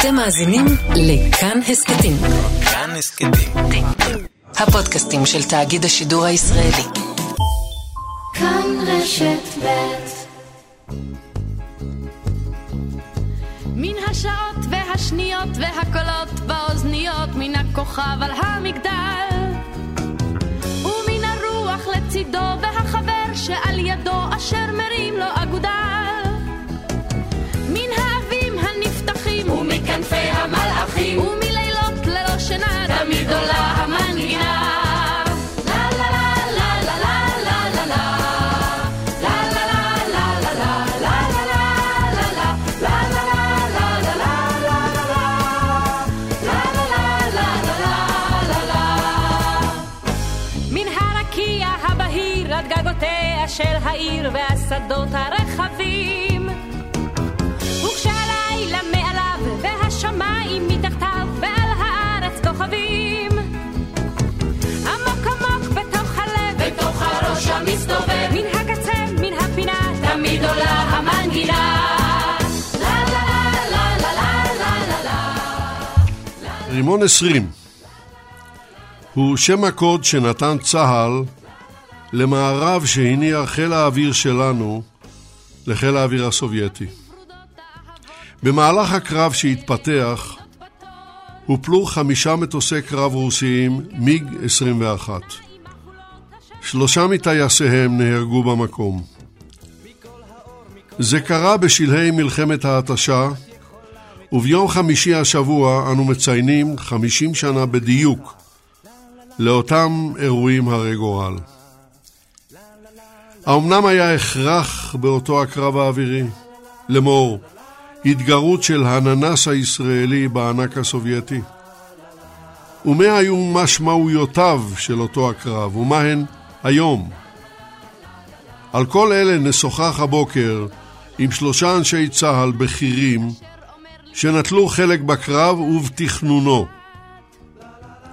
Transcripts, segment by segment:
אתם מאזינים לכאן הסכתים. כאן הסכתים. הפודקאסטים של תאגיד השידור הישראלי. כאן רשת ב' מן השעות והשניות והקולות באוזניות מן הכוכב על המגדל ומן הרוח לצידו והחבר שעל ידו אשר מרים לו אגודל חילופי המלאכים ומלילות ללא שינה תמיד עולה המנגינה של העיר והשדות הרחבים הראש המסתובב מן הקצה מן הפינה תמיד עולה המנגינה רימון 20 הוא שם הקוד שנתן צה"ל למארב שהניע חיל האוויר שלנו לחיל האוויר הסובייטי. במהלך הקרב שהתפתח הופלו חמישה מטוסי קרב רוסיים מיג 21. שלושה מטייסיהם נהרגו במקום. זה קרה בשלהי מלחמת ההתשה, וביום חמישי השבוע אנו מציינים 50 שנה בדיוק לאותם אירועים הרי גורל. האמנם היה הכרח באותו הקרב האווירי? לאמור, התגרות של הננס הישראלי בענק הסובייטי? ומה היו משמעויותיו של אותו הקרב, ומה הן היום? על כל אלה נשוחח הבוקר עם שלושה אנשי צה"ל בכירים שנטלו חלק בקרב ובתכנונו.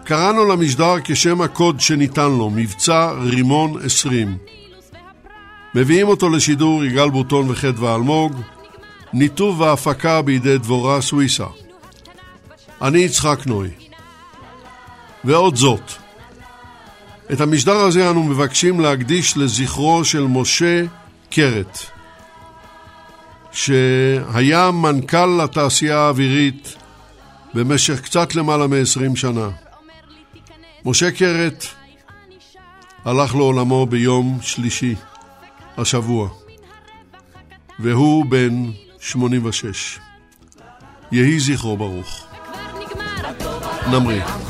קראנו למשדר כשם הקוד שניתן לו, מבצע רימון 20. מביאים אותו לשידור יגאל בוטון וחדווה אלמוג, ניתוב והפקה בידי דבורה סוויסה. אני יצחק נוי. ועוד זאת, את המשדר הזה אנו מבקשים להקדיש לזכרו של משה קרת, שהיה מנכ"ל התעשייה האווירית במשך קצת למעלה מ-20 שנה. משה קרת הלך לעולמו ביום שלישי השבוע, והוא בן 86. יהי זכרו ברוך. נמריא.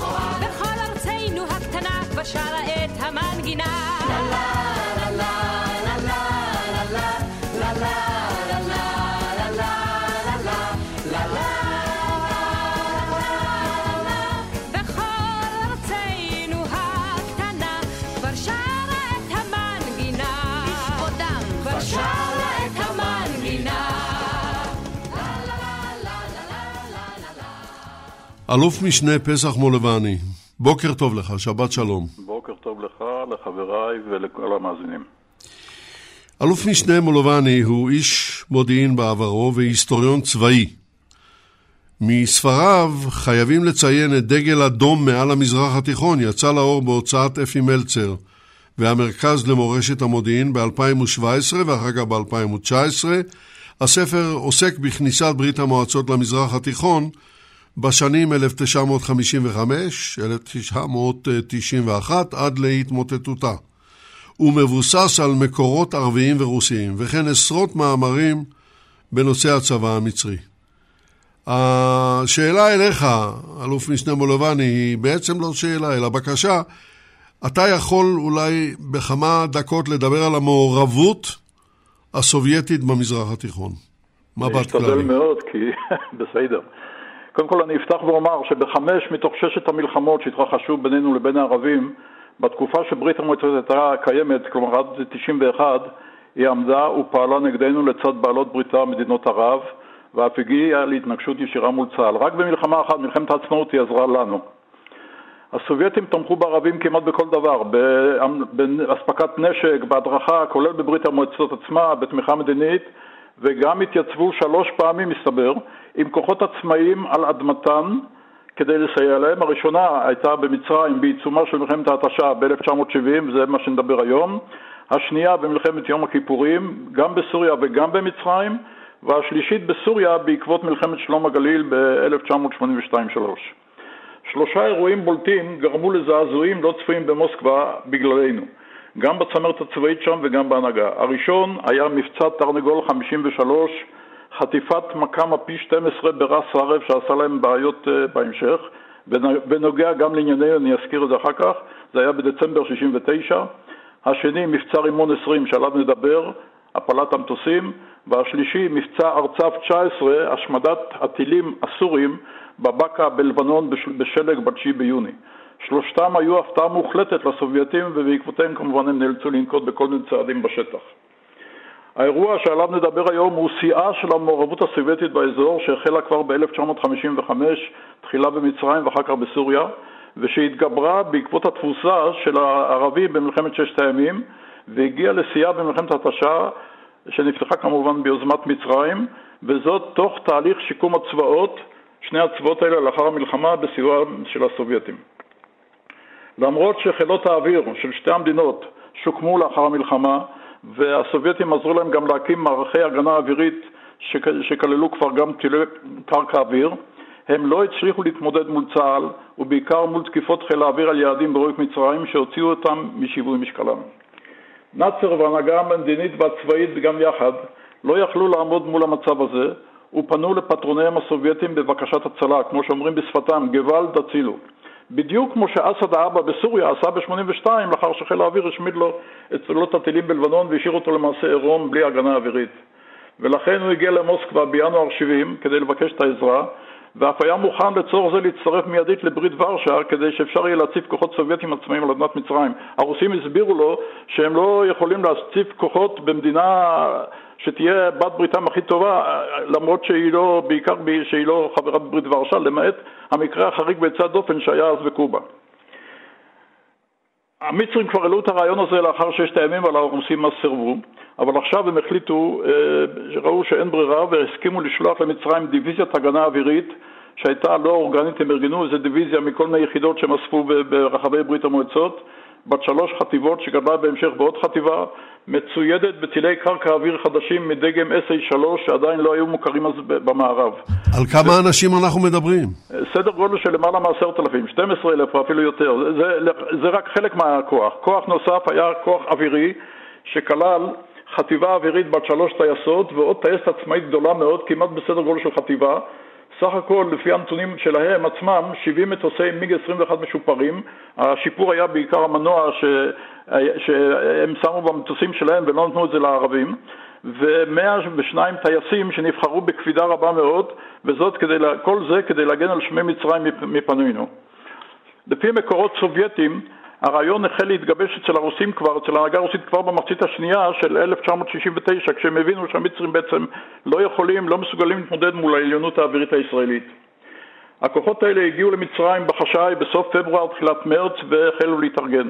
אלוף משנה פסח מולבני, בוקר טוב לך, שבת שלום. בוקר טוב לך, לחבריי ולכל המאזינים. אלוף משנה מולובני הוא איש מודיעין בעברו והיסטוריון צבאי. מספריו חייבים לציין את דגל אדום מעל המזרח התיכון, יצא לאור בהוצאת אפי מלצר והמרכז למורשת המודיעין ב-2017 ואחר כך ב-2019. הספר עוסק בכניסת ברית המועצות למזרח התיכון בשנים 1955-1991 עד להתמוטטותה. הוא מבוסס על מקורות ערביים ורוסיים, וכן עשרות מאמרים בנושא הצבא המצרי. השאלה אליך, אלוף משנה מולובני, היא בעצם לא שאלה, אלא בקשה. אתה יכול אולי בכמה דקות לדבר על המעורבות הסובייטית במזרח התיכון. מבט אני אשתדל כללי. מאוד, כי בסדר. קודם כל אני אפתח ואומר שבחמש מתוך ששת המלחמות שהתרחשו בינינו לבין הערבים, בתקופה שברית המועצות הייתה קיימת, כלומר עד 91, היא עמדה ופעלה נגדנו לצד בעלות בריתה מדינות ערב, ואף הגיעה להתנגשות ישירה מול צה"ל. רק במלחמה אחת, מלחמת העצמאות, היא עזרה לנו. הסובייטים תמכו בערבים כמעט בכל דבר, באספקת נשק, בהדרכה, כולל בברית המועצות עצמה, בתמיכה מדינית, וגם התייצבו שלוש פעמים, מסתבר, עם כוחות עצמאיים על אדמתן כדי לסייע להם. הראשונה הייתה במצרים בעיצומה של מלחמת ההתשה ב-1970, וזה מה שנדבר היום. השנייה במלחמת יום הכיפורים, גם בסוריה וגם במצרים, והשלישית בסוריה בעקבות מלחמת שלום הגליל ב-1982-3. שלושה אירועים בולטים גרמו לזעזועים לא צפויים במוסקבה בגללנו, גם בצמרת הצבאית שם וגם בהנהגה. הראשון היה מבצע תרנגול 53, חטיפת מכ"ם הפי 12 ברס ערב שעשה להם בעיות uh, בהמשך, בנוגע גם לענייני, אני אזכיר את זה אחר כך, זה היה בדצמבר 69. השני, מבצע רימון 20 שעליו נדבר, הפלת המטוסים, והשלישי, מבצע ארצף 19, השמדת הטילים הסורים בבקעה בלבנון בשלג ב-9 ביוני. שלושתם היו הפתעה מוחלטת לסובייטים ובעקבותיהם כמובן הם נאלצו לנקוט בכל מיני צעדים בשטח. האירוע שעליו נדבר היום הוא שיאה של המעורבות הסובייטית באזור שהחלה כבר ב-1955, תחילה במצרים ואחר כך בסוריה, ושהתגברה בעקבות התבוסה של הערבים במלחמת ששת הימים והגיעה לשיאה במלחמת התשה שנפתחה כמובן ביוזמת מצרים, וזאת תוך תהליך שיקום הצבאות, שני הצבאות האלה לאחר המלחמה בסיוע של הסובייטים. למרות שחילות האוויר של שתי המדינות שוקמו לאחר המלחמה, והסובייטים עזרו להם גם להקים מערכי הגנה אווירית שכללו כבר גם טילי קרקע אוויר, הם לא הצליחו להתמודד מול צה"ל, ובעיקר מול תקיפות חיל האוויר על יעדים בעורק מצרים שהוציאו אותם משיווי משקלם. נאצר וההנהגה המדינית והצבאית גם יחד לא יכלו לעמוד מול המצב הזה ופנו לפטרוניהם הסובייטים בבקשת הצלה, כמו שאומרים בשפתם, גוואלד הצילו. בדיוק כמו שאסד האבא בסוריה עשה ב-82 לאחר שחיל האוויר השמיד לו את צולות הטילים בלבנון והשאיר אותו למעשה עירום בלי הגנה אווירית. ולכן הוא הגיע למוסקבה בינואר 70 כדי לבקש את העזרה ואף היה מוכן לצורך זה להצטרף מיידית לברית ורשה כדי שאפשר יהיה להציב כוחות סובייטים עצמאיים על אדמת מצרים. הרוסים הסבירו לו שהם לא יכולים להציב כוחות במדינה שתהיה בת בריתם הכי טובה, למרות שהיא לא, בעיקר שהיא לא חברת ברית ורשה, למעט המקרה החריג ביצת דופן שהיה אז בקובה. המצרים כבר העלו את הרעיון הזה לאחר ששת הימים, אבל הרוסים אז סירבו. אבל עכשיו הם החליטו, אה, ראו שאין ברירה והסכימו לשלוח למצרים דיוויזיית הגנה אווירית שהייתה לא אורגנית, הם ארגנו איזה דיוויזיה מכל מיני יחידות שהם אספו ברחבי ברית המועצות, בת שלוש חטיבות שגדלה בהמשך בעוד חטיבה, מצוידת בטילי קרקע אוויר חדשים מדגם SA3 שעדיין לא היו מוכרים אז במערב. על כמה ו... אנשים אנחנו מדברים? סדר גודל של למעלה מעשרת אלפים, 12 אלף או אפילו יותר, זה, זה, זה רק חלק מהכוח. כוח נוסף היה כוח אווירי שכלל חטיבה אווירית בת שלוש טייסות ועוד טייסת עצמאית גדולה מאוד, כמעט בסדר גודל של חטיבה. סך הכל, לפי הנתונים שלהם עצמם, 70 מטוסי מיג 21 משופרים. השיפור היה בעיקר המנוע ש... שהם שמו במטוסים שלהם ולא נתנו את זה לערבים. ו-102 טייסים שנבחרו בקפידה רבה מאוד, וזאת כדי, כל זה כדי להגן על שמי מצרים מפנינו. לפי מקורות סובייטים, הרעיון החל להתגבש אצל הרוסים כבר, אצל ההנהגה הרוסית כבר במחצית השנייה של 1969, כשהם הבינו שהמצרים בעצם לא יכולים, לא מסוגלים להתמודד מול העליונות האווירית הישראלית. הכוחות האלה הגיעו למצרים בחשאי בסוף פברואר, תחילת מרץ, והחלו להתארגן.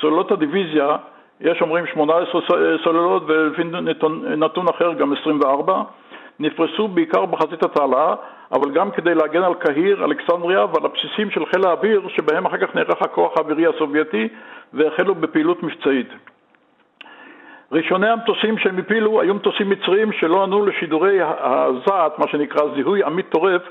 סוללות הדיוויזיה, יש אומרים 18 סוללות ולפי נתון אחר גם 24, נפרסו בעיקר בחזית התעלה, אבל גם כדי להגן על קהיר, אלכסנדריה ועל הבסיסים של חיל האוויר שבהם אחר כך נערך הכוח האווירי הסובייטי והחלו בפעילות מבצעית. ראשוני המטוסים שהם הפילו היו מטוסים מצריים שלא ענו לשידורי הזעת, מה שנקרא זיהוי עמית טורף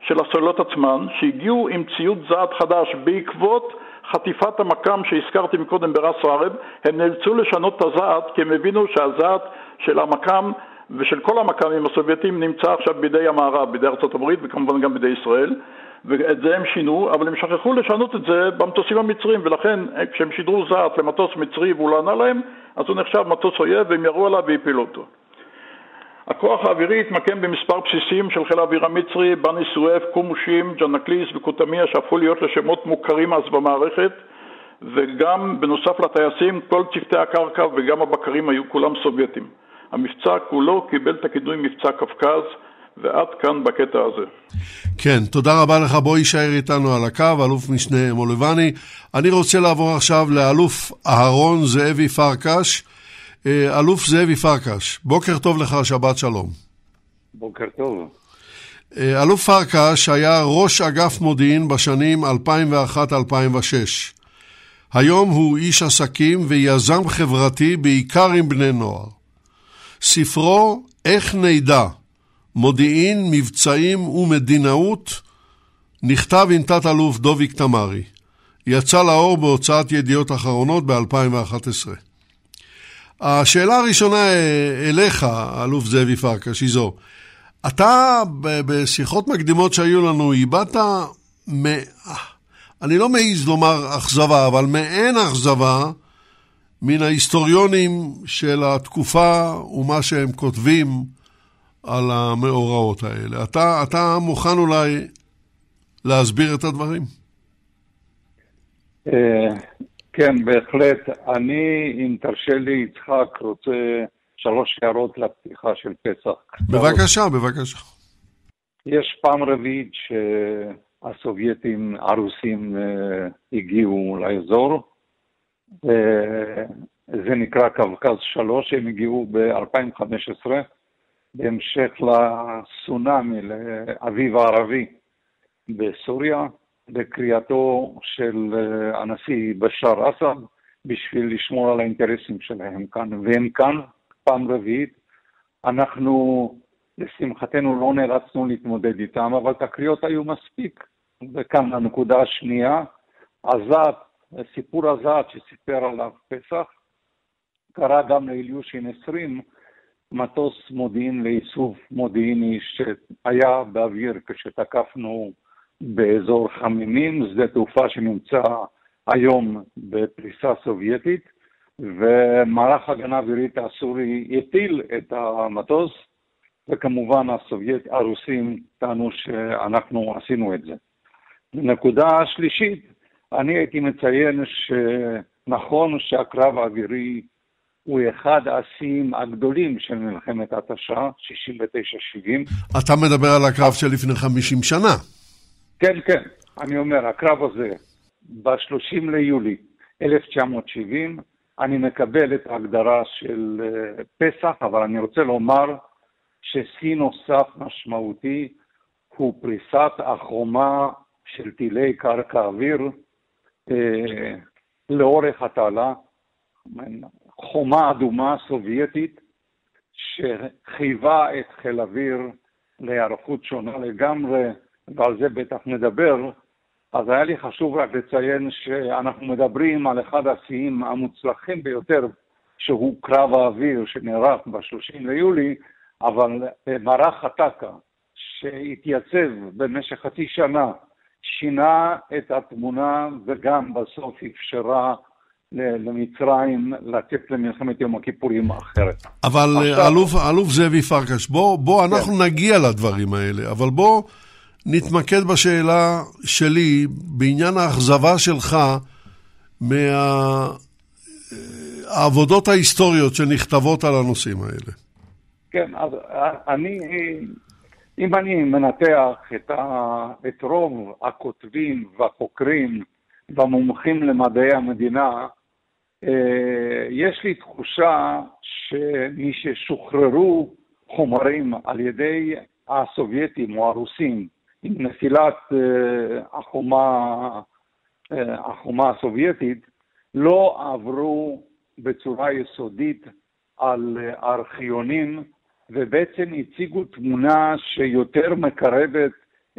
של הסוללות עצמן, שהגיעו עם ציוד זעת חדש בעקבות חטיפת המקם שהזכרתי מקודם ברס ערב, הם נאלצו לשנות את הזעת כי הם הבינו שהזעת של המקם ושל כל המכ"מים הסובייטים נמצא עכשיו בידי המערב, בידי ארצות הברית וכמובן גם בידי ישראל ואת זה הם שינו, אבל הם שכחו לשנות את זה במטוסים המצרים ולכן כשהם שידרו זעת למטוס מצרי והוא לא ענה להם אז הוא נחשב מטוס אויב והם ירו עליו והפילו אותו. הכוח האווירי התמקם במספר בסיסים של חיל האוויר המצרי, בני סואף, קומושים, ג'נקליס וקוטמיה שהפכו להיות לשמות מוכרים אז במערכת וגם בנוסף לטייסים כל צוותי הקרקע וגם הבקרים היו כולם סובייטים. המבצע כולו קיבל את הכינוי מבצע קווקז, ועד כאן בקטע הזה. כן, תודה רבה לך. בוא יישאר איתנו על הקו, אלוף משנה מולבני. אני רוצה לעבור עכשיו לאלוף אהרון זאבי פרקש. אה, אלוף זאבי פרקש, בוקר טוב לך, שבת שלום. בוקר טוב. אה, אלוף פרקש היה ראש אגף מודיעין בשנים 2001-2006. היום הוא איש עסקים ויזם חברתי בעיקר עם בני נוער. ספרו "איך נדע" מודיעין, מבצעים ומדינאות נכתב עם תת-אלוף דוביק תמרי. יצא לאור בהוצאת ידיעות אחרונות ב-2011. השאלה הראשונה אליך, אלוף זאבי פרקש, היא זו. אתה, בשיחות מקדימות שהיו לנו, הבעת, מ... אני לא מעז לומר אכזבה, אבל מעין אכזבה מן ההיסטוריונים של התקופה ומה שהם כותבים על המאורעות האלה. אתה, אתה מוכן אולי להסביר את הדברים? אה, כן, בהחלט. אני, אם תרשה לי, יצחק, רוצה שלוש הערות לפתיחה של פסח. בבקשה, בבקשה. יש פעם רביעית שהסובייטים הרוסים אה, הגיעו לאזור. אה, זה נקרא קווקז 3, הם הגיעו ב-2015, בהמשך לסונאמי, לאביב הערבי בסוריה. בקריאתו של אה, הנשיא בשאר אסד בשביל לשמור על האינטרסים שלהם כאן, והם כאן פעם רביעית. אנחנו, לשמחתנו, לא נאלצנו להתמודד איתם, אבל תקריות היו מספיק. וכאן הנקודה השנייה, עזת, סיפור עזת שסיפר עליו פסח, קרה גם לאליושין 20, מטוס מודיעין לאיסוף מודיעיני שהיה באוויר כשתקפנו באזור חמימים, שדה תעופה שנמצא היום בפריסה סובייטית, ומערך הגנה אווירית הסורי הטיל את המטוס, וכמובן הסובייט, הרוסים טענו שאנחנו עשינו את זה. נקודה שלישית, אני הייתי מציין שנכון שהקרב האווירי הוא אחד השיאים הגדולים של מלחמת התשה, 69-70. אתה מדבר על הקרב של לפני 50 שנה. כן, כן. אני אומר, הקרב הזה, ב-30 ליולי 1970, אני מקבל את ההגדרה של אה, פסח, אבל אני רוצה לומר ששיא נוסף משמעותי הוא פריסת החומה של טילי קרקע אוויר לאורך התעלה, חומה אדומה סובייטית שחייבה את חיל אוויר להיערכות שונה לגמרי ועל זה בטח נדבר, אז היה לי חשוב רק לציין שאנחנו מדברים על אחד השיאים המוצלחים ביותר, שהוא קרב האוויר שנערך ב-30 ליולי, אבל מערך הטק"א שהתייצב במשך חצי שנה, שינה את התמונה וגם בסוף אפשרה למצרים לצאת למלחמת יום הכיפורים אחרת. אבל עכשיו... אלוף, אלוף זאבי פרקש, בוא, בוא אנחנו כן. נגיע לדברים האלה, אבל בוא נתמקד בשאלה שלי בעניין האכזבה שלך מהעבודות ההיסטוריות שנכתבות על הנושאים האלה. כן, אז אני, אם אני מנתח את, ה, את רוב הכותבים והחוקרים והמומחים למדעי המדינה, אה, יש לי תחושה שמי ששוחררו חומרים על ידי הסובייטים או הרוסים עם נפילת אה, החומה, אה, החומה הסובייטית, לא עברו בצורה יסודית על ארכיונים, ובעצם הציגו תמונה שיותר מקרבת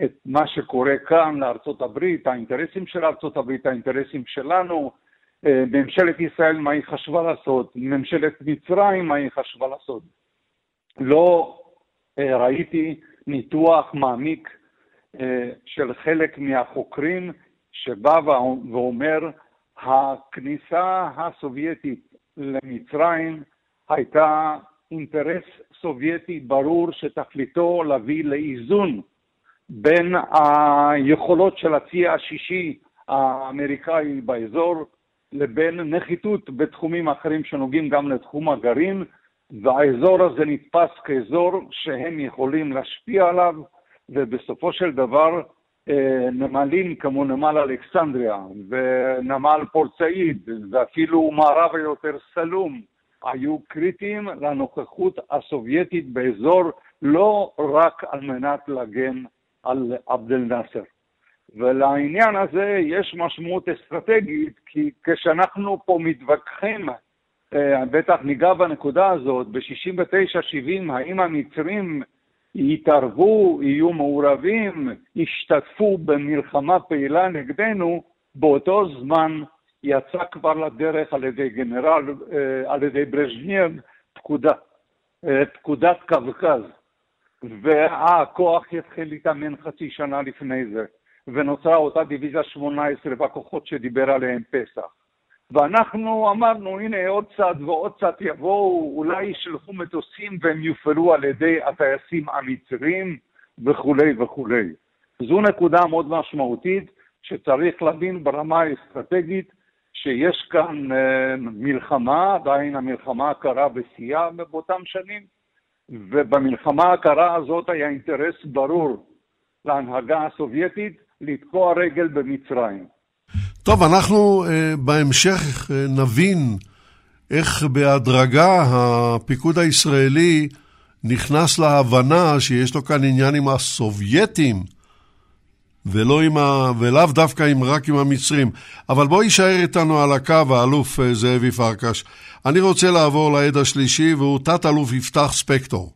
את מה שקורה כאן לארצות הברית, האינטרסים של ארצות הברית, האינטרסים שלנו, אה, ממשלת ישראל מה היא חשבה לעשות, ממשלת מצרים מה היא חשבה לעשות. לא ראיתי ניתוח מעמיק אה, של חלק מהחוקרים שבא ואומר הכניסה הסובייטית למצרים הייתה אינטרס סובייטי ברור שתכליתו להביא לאיזון בין היכולות של הצי השישי האמריקאי באזור לבין נחיתות בתחומים אחרים שנוגעים גם לתחום הגרעין והאזור הזה נתפס כאזור שהם יכולים להשפיע עליו ובסופו של דבר אה, נמלים כמו נמל אלכסנדריה ונמל פורט ואפילו מערב היותר סלום היו קריטיים לנוכחות הסובייטית באזור, לא רק על מנת להגן על עבד אל-נאצר. ולעניין הזה יש משמעות אסטרטגית, כי כשאנחנו פה מתווכחים, אה, בטח ניגע בנקודה הזאת, ב-69-70, האם המצרים יתערבו, יהיו מעורבים, ישתתפו במלחמה פעילה נגדנו, באותו זמן יצא כבר לדרך על ידי גנרל, אה, על ידי ברז'ניאב, פקודה, אה, פקודת קווקז, והכוח יתחיל להתאמן חצי שנה לפני זה, ונוצרה אותה דיוויזיה 18 והכוחות שדיבר עליהם פסח. ואנחנו אמרנו, הנה עוד צד ועוד צד יבואו, אולי ישלחו מטוסים והם יופעלו על ידי הטייסים המצרים וכולי וכולי. זו נקודה מאוד משמעותית שצריך להבין ברמה האסטרטגית שיש כאן אה, מלחמה, עדיין המלחמה הקרה בשיאה באותם שנים, ובמלחמה הקרה הזאת היה אינטרס ברור להנהגה הסובייטית לתקוע רגל במצרים. טוב, אנחנו uh, בהמשך uh, נבין איך בהדרגה הפיקוד הישראלי נכנס להבנה שיש לו כאן עניין עם הסובייטים, ולא עם ה... ולאו דווקא עם, רק עם המצרים. אבל בוא יישאר איתנו על הקו, האלוף uh, זאבי פרקש. אני רוצה לעבור לעד השלישי, והוא תת-אלוף יפתח ספקטור.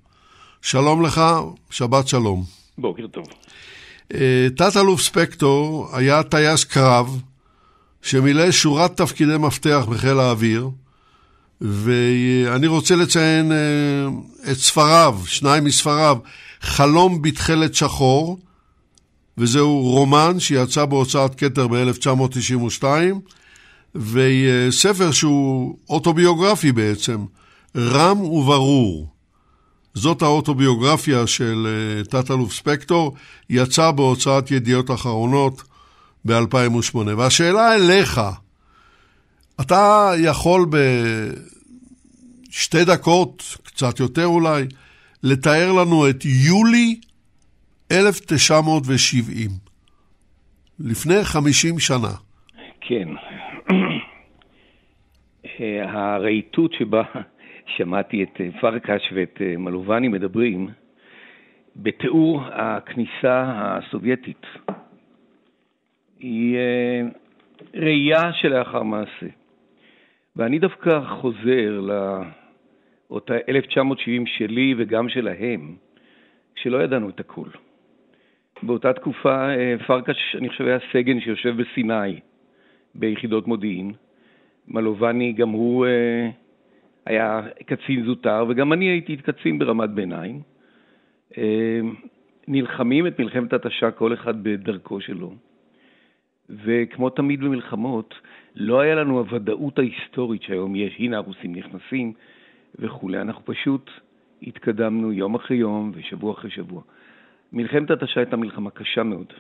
שלום לך, שבת שלום. בוקר טוב. תת-אלוף ספקטור היה טייס קרב, שמילא שורת תפקידי מפתח בחיל האוויר, ואני רוצה לציין אה, את ספריו, שניים מספריו, חלום בתכלת שחור, וזהו רומן שיצא בהוצאת כתר ב-1992, וספר שהוא אוטוביוגרפי בעצם, רם וברור. זאת האוטוביוגרפיה של אה, תת-אלוף ספקטור, יצא בהוצאת ידיעות אחרונות ב-2008. והשאלה אליך, אתה יכול בשתי דקות, קצת יותר אולי, לתאר לנו את יולי 1970, לפני 50 שנה. כן. הרהיטות שבה שמעתי את פרקש ואת מלובני מדברים, בתיאור הכניסה הסובייטית היא אה, ראייה שלאחר מעשה. ואני דווקא חוזר לאותה 1970 שלי וגם שלהם, כשלא ידענו את הכול. באותה תקופה אה, פרקש, אני חושב, היה סגן שיושב בסיני ביחידות מודיעין. מלובני, גם הוא אה, היה קצין זוטר, וגם אני הייתי קצין ברמת ביניים. נלחמים את מלחמת התשה כל אחד בדרכו שלו. וכמו תמיד במלחמות, לא היה לנו הוודאות ההיסטורית שהיום יש, הנה הרוסים נכנסים וכולי, אנחנו פשוט התקדמנו יום אחרי יום ושבוע אחרי שבוע. מלחמת התשה הייתה מלחמה קשה מאוד.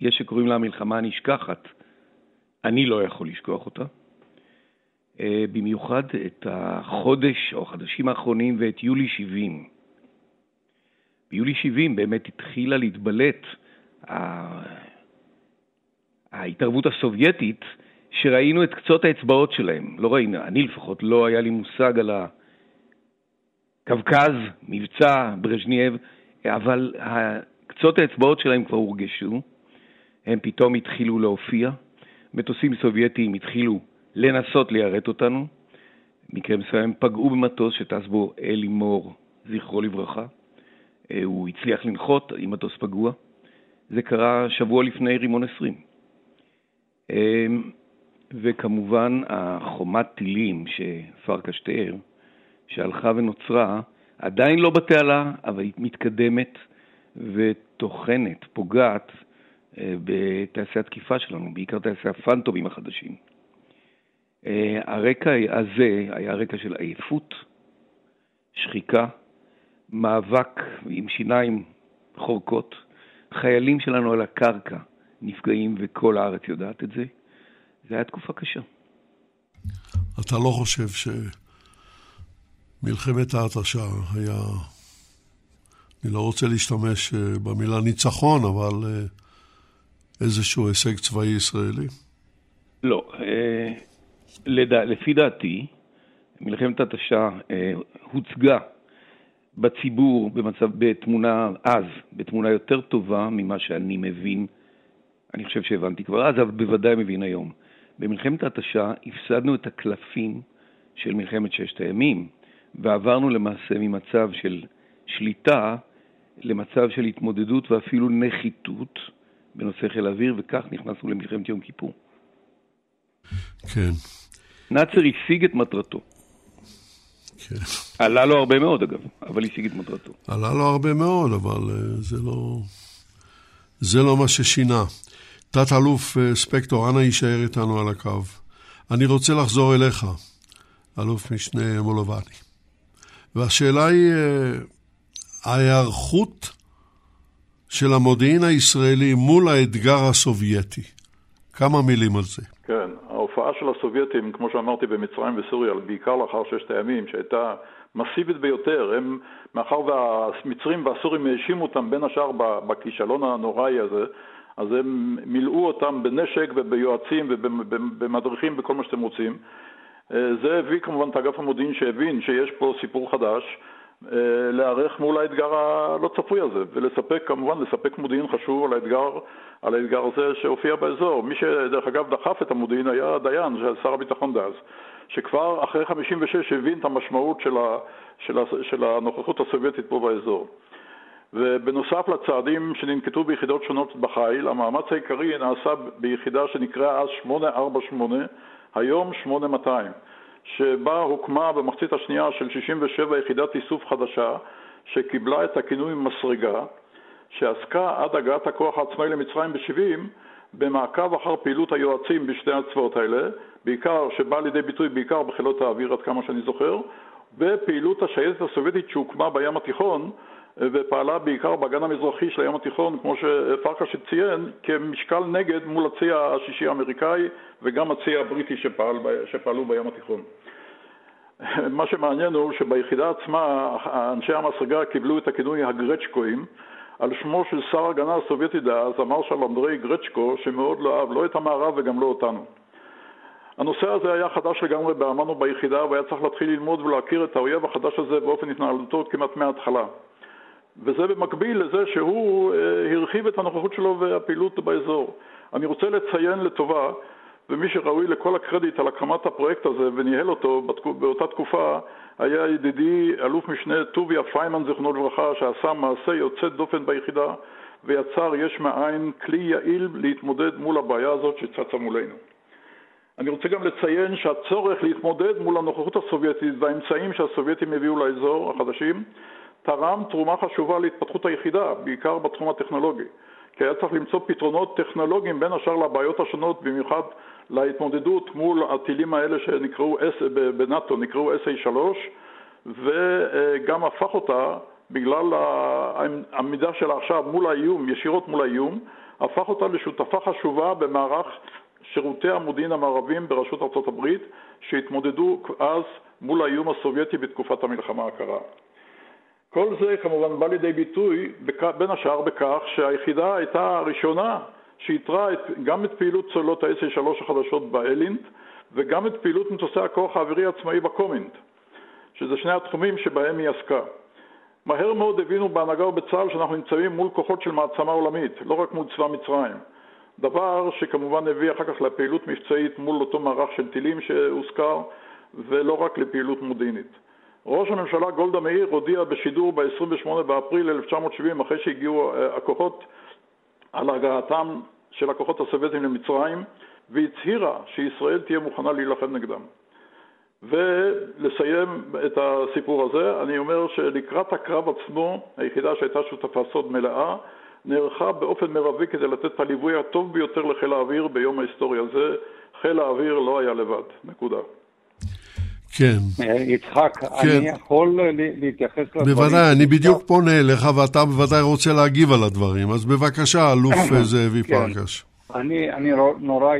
יש שקוראים לה המלחמה הנשכחת, אני לא יכול לשכוח אותה. אה, במיוחד את החודש או החודשים האחרונים ואת יולי 70. ביולי 70 באמת התחילה להתבלט ההתערבות הסובייטית, שראינו את קצות האצבעות שלהם. לא ראינו, אני לפחות לא היה לי מושג על הקווקז, מבצע, ברז'נייב, אבל קצות האצבעות שלהם כבר הורגשו, הם פתאום התחילו להופיע, מטוסים סובייטיים התחילו לנסות ליירט אותנו, מקרה מסוים פגעו במטוס שטס בו אלי מור, זכרו לברכה, אה, הוא הצליח לנחות עם מטוס פגוע. זה קרה שבוע לפני רימון 20. אמ, וכמובן החומת טילים שפרקש תיאר, שהלכה ונוצרה, עדיין לא בתעלה, אבל היא מתקדמת וטוחנת, פוגעת אה, בטייסי התקיפה שלנו, בעיקר טייסי הפנטומים החדשים. אה, הרקע הזה היה רקע של עייפות, שחיקה, מאבק עם שיניים חורקות, חיילים שלנו על הקרקע, נפגעים וכל הארץ יודעת את זה. זו הייתה תקופה קשה. אתה לא חושב שמלחמת ההתשה היה, אני לא רוצה להשתמש אה, במילה ניצחון, אבל אה, איזשהו הישג צבאי ישראלי? לא. אה, לדע, לפי דעתי, מלחמת התשה הוצגה בציבור במצב, בתמונה אז, בתמונה יותר טובה ממה שאני מבין, אני חושב שהבנתי כבר אז, אבל בוודאי מבין היום. במלחמת התשה הפסדנו את הקלפים של מלחמת ששת הימים, ועברנו למעשה ממצב של שליטה למצב של התמודדות ואפילו נחיתות בנושא חיל האוויר, וכך נכנסנו למלחמת יום כיפור. כן. נאצר השיג את מטרתו. כן. עלה לו הרבה מאוד אגב, אבל השיג את מטרתו. עלה לו הרבה מאוד, אבל uh, זה לא... זה לא מה ששינה. תת-אלוף uh, ספקטור, אנא יישאר איתנו על הקו. אני רוצה לחזור אליך, אלוף משנה מולובני. והשאלה היא, uh, ההיערכות של המודיעין הישראלי מול האתגר הסובייטי. כמה מילים על זה. כן, ההופעה של הסובייטים, כמו שאמרתי, במצרים וסוריה, בעיקר לאחר ששת הימים, שהייתה מסיבית ביותר, הם, מאחר והמצרים והסורים האשימו אותם בין השאר בכישלון הנוראי הזה, אז הם מילאו אותם בנשק וביועצים ובמדריכים, בכל מה שאתם רוצים. אה, זה הביא כמובן את אגף המודיעין שהבין שיש פה סיפור חדש, אה, להיערך מול האתגר הלא צפוי הזה, ולספק, כמובן, לספק מודיעין חשוב על האתגר, על האתגר הזה שהופיע באזור. מי שדרך אגב דחף את המודיעין היה דיין, שר הביטחון דאז, שכבר אחרי 56 הבין את המשמעות של, ה, של, ה, של הנוכחות הסובייטית פה באזור. ובנוסף לצעדים שננקטו ביחידות שונות בחיל, המאמץ העיקרי נעשה ביחידה שנקראה אז 848, היום 8200. שבה הוקמה במחצית השנייה של 67 יחידת איסוף חדשה, שקיבלה את הכינוי מסרגה, שעסקה עד הגעת הכוח העצמאי למצרים ב-70 במעקב אחר פעילות היועצים בשני הצבאות האלה, בעיקר, שבא לידי ביטוי בעיקר בחילות האוויר עד כמה שאני זוכר, ופעילות השייטת הסובייטית שהוקמה בים התיכון ופעלה בעיקר באגן המזרחי של הים התיכון, כמו שפרקש ציין, כמשקל נגד מול הצי השישי האמריקאי וגם הצי הבריטי שפעל, שפעלו בים התיכון. מה שמעניין הוא שביחידה עצמה אנשי המסרגה קיבלו את הכינוי הגרצ'קואים על שמו של שר ההגנה הסובייטי דאז, המרשל אנדרי גרצ'קו, שמאוד לא אהב לא את המערב וגם לא אותנו. הנושא הזה היה חדש לגמרי באמ"ן וביחידה והיה צריך להתחיל ללמוד ולהכיר את האויב החדש הזה באופן התנהלותו כמעט מההתחלה. וזה במקביל לזה שהוא אה, הרחיב את הנוכחות שלו והפעילות באזור. אני רוצה לציין לטובה, ומי שראוי לכל הקרדיט על הקמת הפרויקט הזה וניהל אותו באותה תקופה, היה ידידי אלוף משנה טוביה פיימן, זיכרונו לברכה, שעשה מעשה יוצא דופן ביחידה ויצר יש מאין כלי יעיל להתמודד מול הבעיה הזאת שצצה מולנו. אני רוצה גם לציין שהצורך להתמודד מול הנוכחות הסובייטית והאמצעים שהסובייטים הביאו לאזור החדשים תרם תרומה חשובה להתפתחות היחידה, בעיקר בתחום הטכנולוגי, כי היה צריך למצוא פתרונות טכנולוגיים בין השאר לבעיות השונות, במיוחד להתמודדות מול הטילים האלה שנקראו, בנאט"ו נקראו SA3, וגם הפך אותה, בגלל העמידה שלה עכשיו מול האיום, ישירות מול האיום, הפך אותה לשותפה חשובה במערך שירותי המודיעין המערבים בראשות ארצות הברית, שהתמודדו אז מול האיום הסובייטי בתקופת המלחמה הקרה. כל זה כמובן בא לידי ביטוי בין השאר בכך שהיחידה הייתה הראשונה שאיתרה גם את פעילות צוללות ה-SA3 החדשות באלינט וגם את פעילות מטוסי הכוח האווירי העצמאי בקומינט, שזה שני התחומים שבהם היא עסקה. מהר מאוד הבינו בהנהגה ובצה"ל שאנחנו נמצאים מול כוחות של מעצמה עולמית, לא רק מול צבא מצרים. דבר שכמובן הביא אחר כך לפעילות מבצעית מול אותו מערך של טילים שהוזכר, ולא רק לפעילות מודיעינית. ראש הממשלה גולדה מאיר הודיע בשידור ב-28 באפריל 1970, אחרי שהגיעו אה, הכוחות, על הגעתם של הכוחות הסובייטים למצרים, והצהירה שישראל תהיה מוכנה להילחם נגדם. ולסיים את הסיפור הזה, אני אומר שלקראת הקרב עצמו, היחידה שהייתה שותפה סוד מלאה, נערכה באופן מרבי כדי לתת את הליווי הטוב ביותר לחיל האוויר ביום ההיסטורי הזה. חיל האוויר לא היה לבד. נקודה. כן. אה, יצחק, כן. אני יכול להתייחס לדברים? בוודאי, אני בדיוק פונה אליך ואתה בוודאי רוצה להגיב על הדברים, אז בבקשה, אלוף אה, זאבי כן. פרקש. אני, אני נורא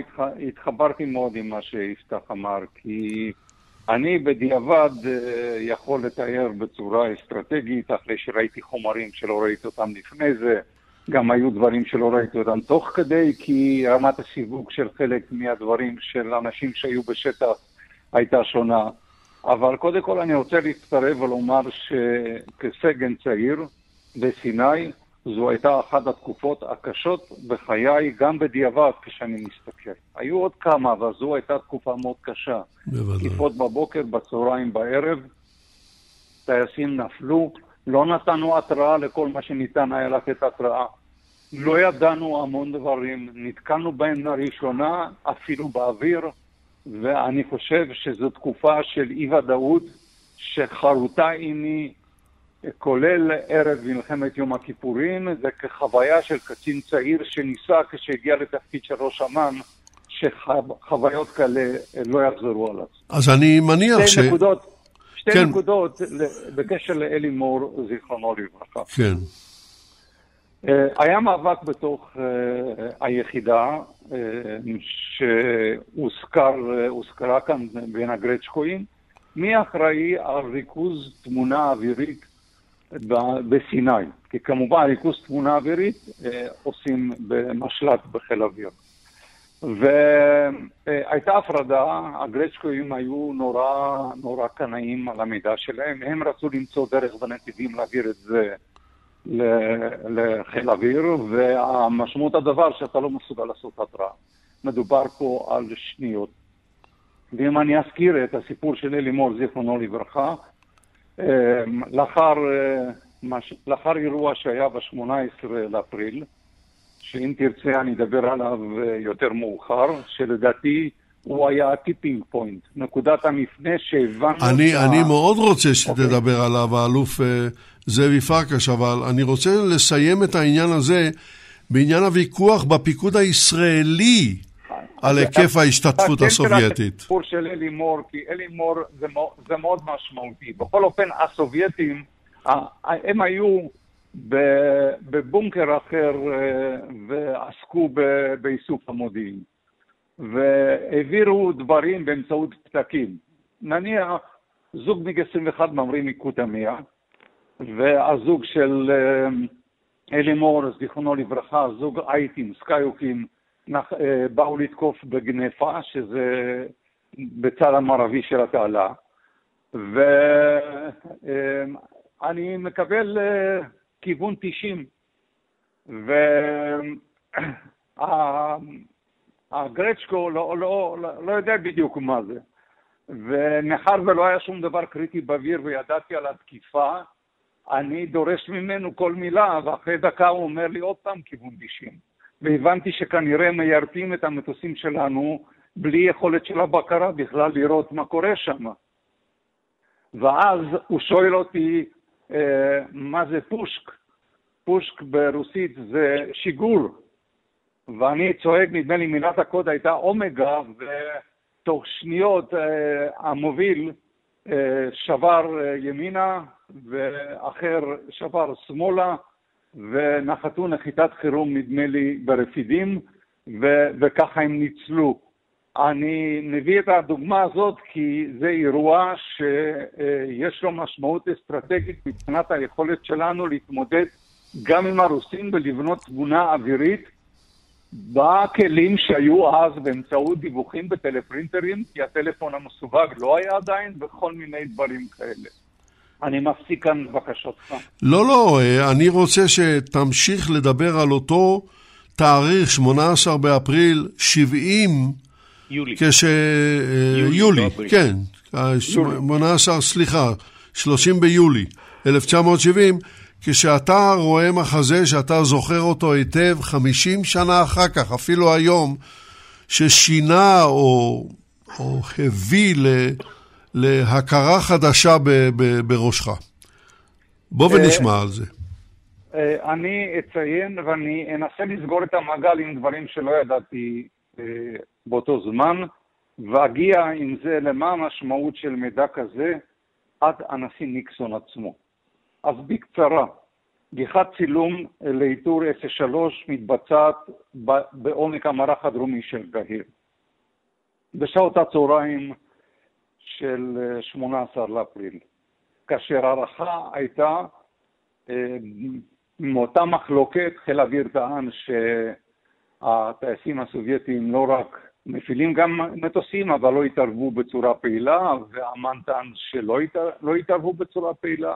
התחברתי מאוד עם מה שיפתח אמר, כי אני בדיעבד אה, יכול לתאר בצורה אסטרטגית, אחרי שראיתי חומרים שלא ראיתי אותם לפני זה, גם היו דברים שלא ראיתי אותם תוך כדי, כי רמת הסיווג של חלק מהדברים של אנשים שהיו בשטח הייתה שונה. אבל קודם כל אני רוצה להצטרף ולומר שכסגן צעיר בסיני, זו הייתה אחת התקופות הקשות בחיי, גם בדיעבד כשאני מסתכל. היו עוד כמה, אבל זו הייתה תקופה מאוד קשה. בוודאי. תקיפות בבוקר, בצהריים, בערב, טייסים נפלו, לא נתנו התראה לכל מה שניתן היה לתת התראה. לא ידענו המון דברים, נתקלנו בהם לראשונה, אפילו באוויר, ואני חושב שזו תקופה של אי-ודאות שחרוטה עימי, כולל ערב מלחמת יום הכיפורים, זה כחוויה של קצין צעיר שניסה כשהגיע לתפקיד של ראש אמ"ן, שחוויות כאלה לא יחזרו על עצמם. אז אני מניח ש... שתי נקודות, שתי כן. נקודות בקשר לאלי מור, זיכרונו לברכה. כן, היה מאבק בתוך אה, היחידה אה, שהוזכר, אה, הוזכרה כאן בין הגרצ'קואים. מי אחראי על ריכוז תמונה אווירית בסיני? כי כמובן ריכוז תמונה אווירית אה, עושים במשל"ט בחיל אוויר. והייתה הפרדה, הגרצ'קואים היו נורא, נורא קנאים על המידע שלהם, הם רצו למצוא דרך ונתיבים להעביר את זה לחיל אוויר, והמשמעות הדבר שאתה לא מסוגל לעשות התראה. מדובר פה על שניות. ואם אני אזכיר את הסיפור של אלי מור, זיכרונו לברכה, אה, לאחר, אה, לאחר אירוע שהיה ב-18 לאפריל, שאם תרצה אני אדבר עליו אה, יותר מאוחר, שלדעתי הוא היה ה tipping point, נקודת המפנה שהבנו... אני, שה- אני מאוד רוצה שתדבר אוקיי. עליו, האלוף אה, זאבי פרקש, אבל אני רוצה לסיים את העניין הזה בעניין הוויכוח בפיקוד הישראלי על היקף ההשתתפות כן, הסובייטית. הסיפור של אלי מור, כי אלי מור זה, מאוד משמעותי. בכל אופן, הסובייטים, הם היו בבונקר אחר אה, ועסקו באיסוף המודיעין. והעבירו דברים באמצעות פתקים. נניח, זוג מיג 21 ממריא מקוטמיה, והזוג של אה, אלי מור, זיכרונו לברכה, זוג אייטים, סקיוקים, אה, באו לתקוף בגנפה, שזה בצד המערבי של התעלה, ואני מקבל אה, כיוון 90, והגרצ'קו לא, לא, לא, לא יודע בדיוק מה זה. ומאחר ולא היה שום דבר קריטי באוויר וידעתי על התקיפה, אני דורש ממנו כל מילה, ואחרי דקה הוא אומר לי עוד פעם כיוון 90. והבנתי שכנראה מיירטים את המטוסים שלנו בלי יכולת של הבקרה בכלל לראות מה קורה שם. ואז הוא שואל אותי, אה, מה זה פושק? פושק ברוסית זה שיגור. ואני צועק, נדמה לי מילת הקוד הייתה אומגה, ותוך שניות אה, המוביל שבר אה, ימינה, ואחר שבר שמאלה, ונחתו נחיתת חירום, נדמה לי, ברפידים, ו- וככה הם ניצלו. אני מביא את הדוגמה הזאת כי זה אירוע שיש לו משמעות אסטרטגית מבחינת היכולת שלנו להתמודד גם עם הרוסים ולבנות תמונה אווירית בכלים שהיו אז באמצעות דיווחים בטלפרינטרים, כי הטלפון המסווג לא היה עדיין, וכל מיני דברים כאלה. אני מפסיק כאן בקשותך. לא, לא, אה, אני רוצה שתמשיך לדבר על אותו תאריך, 18 באפריל 70, יולי. כש... אה, יולי, יולי, לא. כן, אה, 18, סליחה, 30 ביולי 1970, כשאתה רואה מחזה שאתה זוכר אותו היטב 50 שנה אחר כך, אפילו היום, ששינה או, או הביא ל, להכרה חדשה ב, ב, בראשך. בוא ונשמע על זה. אה, אני אציין ואני אנסה לסגור את המעגל עם דברים שלא ידעתי אה, באותו זמן, ואגיע עם זה למה המשמעות של מידע כזה עד הנשיא ניקסון עצמו. אז בקצרה, גיחת צילום לאיתור S3 מתבצעת בעומק המערך הדרומי של גהיר. בשעות הצהריים של אה, 18 לאפריל, כאשר ההערכה הייתה אה, מאותה מחלוקת, חיל האוויר טען שהטייסים הסובייטים לא רק מפעילים גם מטוסים, אבל לא התערבו בצורה פעילה, ואמ"ן טען שלא לא התערבו בצורה פעילה.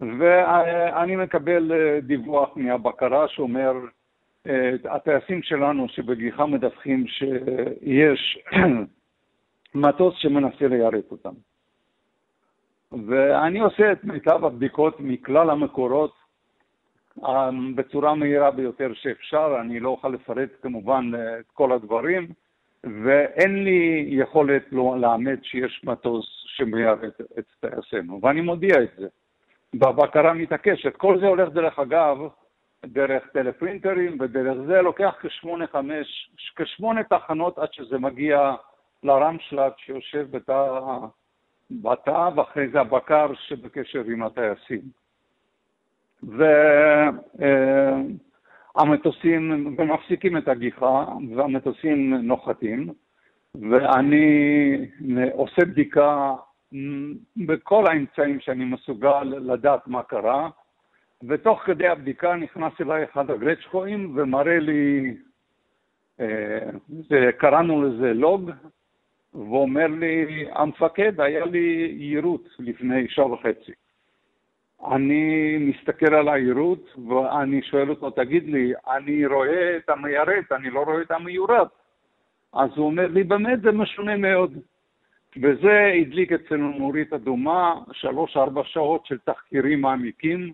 ואני מקבל אה, דיווח מהבקרה שאומר, אה, הטייסים שלנו שבגיחה מדווחים שיש מטוס שמנסה ליירט אותם. ואני עושה את מיטב הבדיקות מכלל המקורות אה, בצורה מהירה ביותר שאפשר, אני לא אוכל לפרט כמובן את כל הדברים, ואין לי יכולת לא לאמת שיש מטוס שמיירט את טייסינו, ואני מודיע את זה. בבקרה מתעקשת. כל זה הולך דרך אגב, דרך טלפרינטרים, ודרך זה לוקח כשמונה, חמש, כשמונה תחנות עד שזה מגיע לרמשל"ט שיושב בתא, בתא, ואחרי זה הבקר שבקשר עם הטייסים. והמטוסים, ומפסיקים את הגיחה, והמטוסים נוחתים, ואני עושה בדיקה בכל האמצעים שאני מסוגל לדעת מה קרה, ותוך כדי הבדיקה נכנס אליי אחד הגרצ'קואים ומראה לי, אה, קראנו לזה לוג, ואומר לי, המפקד, היה לי יירוט לפני שעה וחצי. אני מסתכל על היירוט ואני שואל אותו, תגיד לי, אני רואה את המיירט, אני לא רואה את המיורט. אז הוא אומר לי, באמת זה משונה מאוד. וזה הדליק אצלנו נורית אדומה, שלוש-ארבע שעות של תחקירים מעמיקים,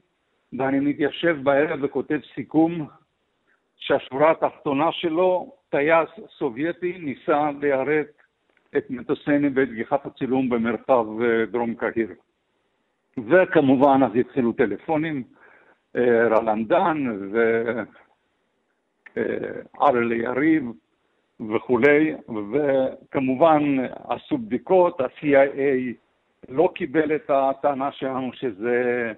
ואני מתיישב בערב וכותב סיכום שהשורה התחתונה שלו, טייס סובייטי ניסה ליירט את מטוסני בעת גיחת הצילום במרחב אה, דרום קהיר. וכמובן אז התחילו טלפונים, אה, רלנדן וארלי אה, יריב וכולי, וכמובן עשו בדיקות, ה-CIA לא קיבל את הטענה שלנו שזה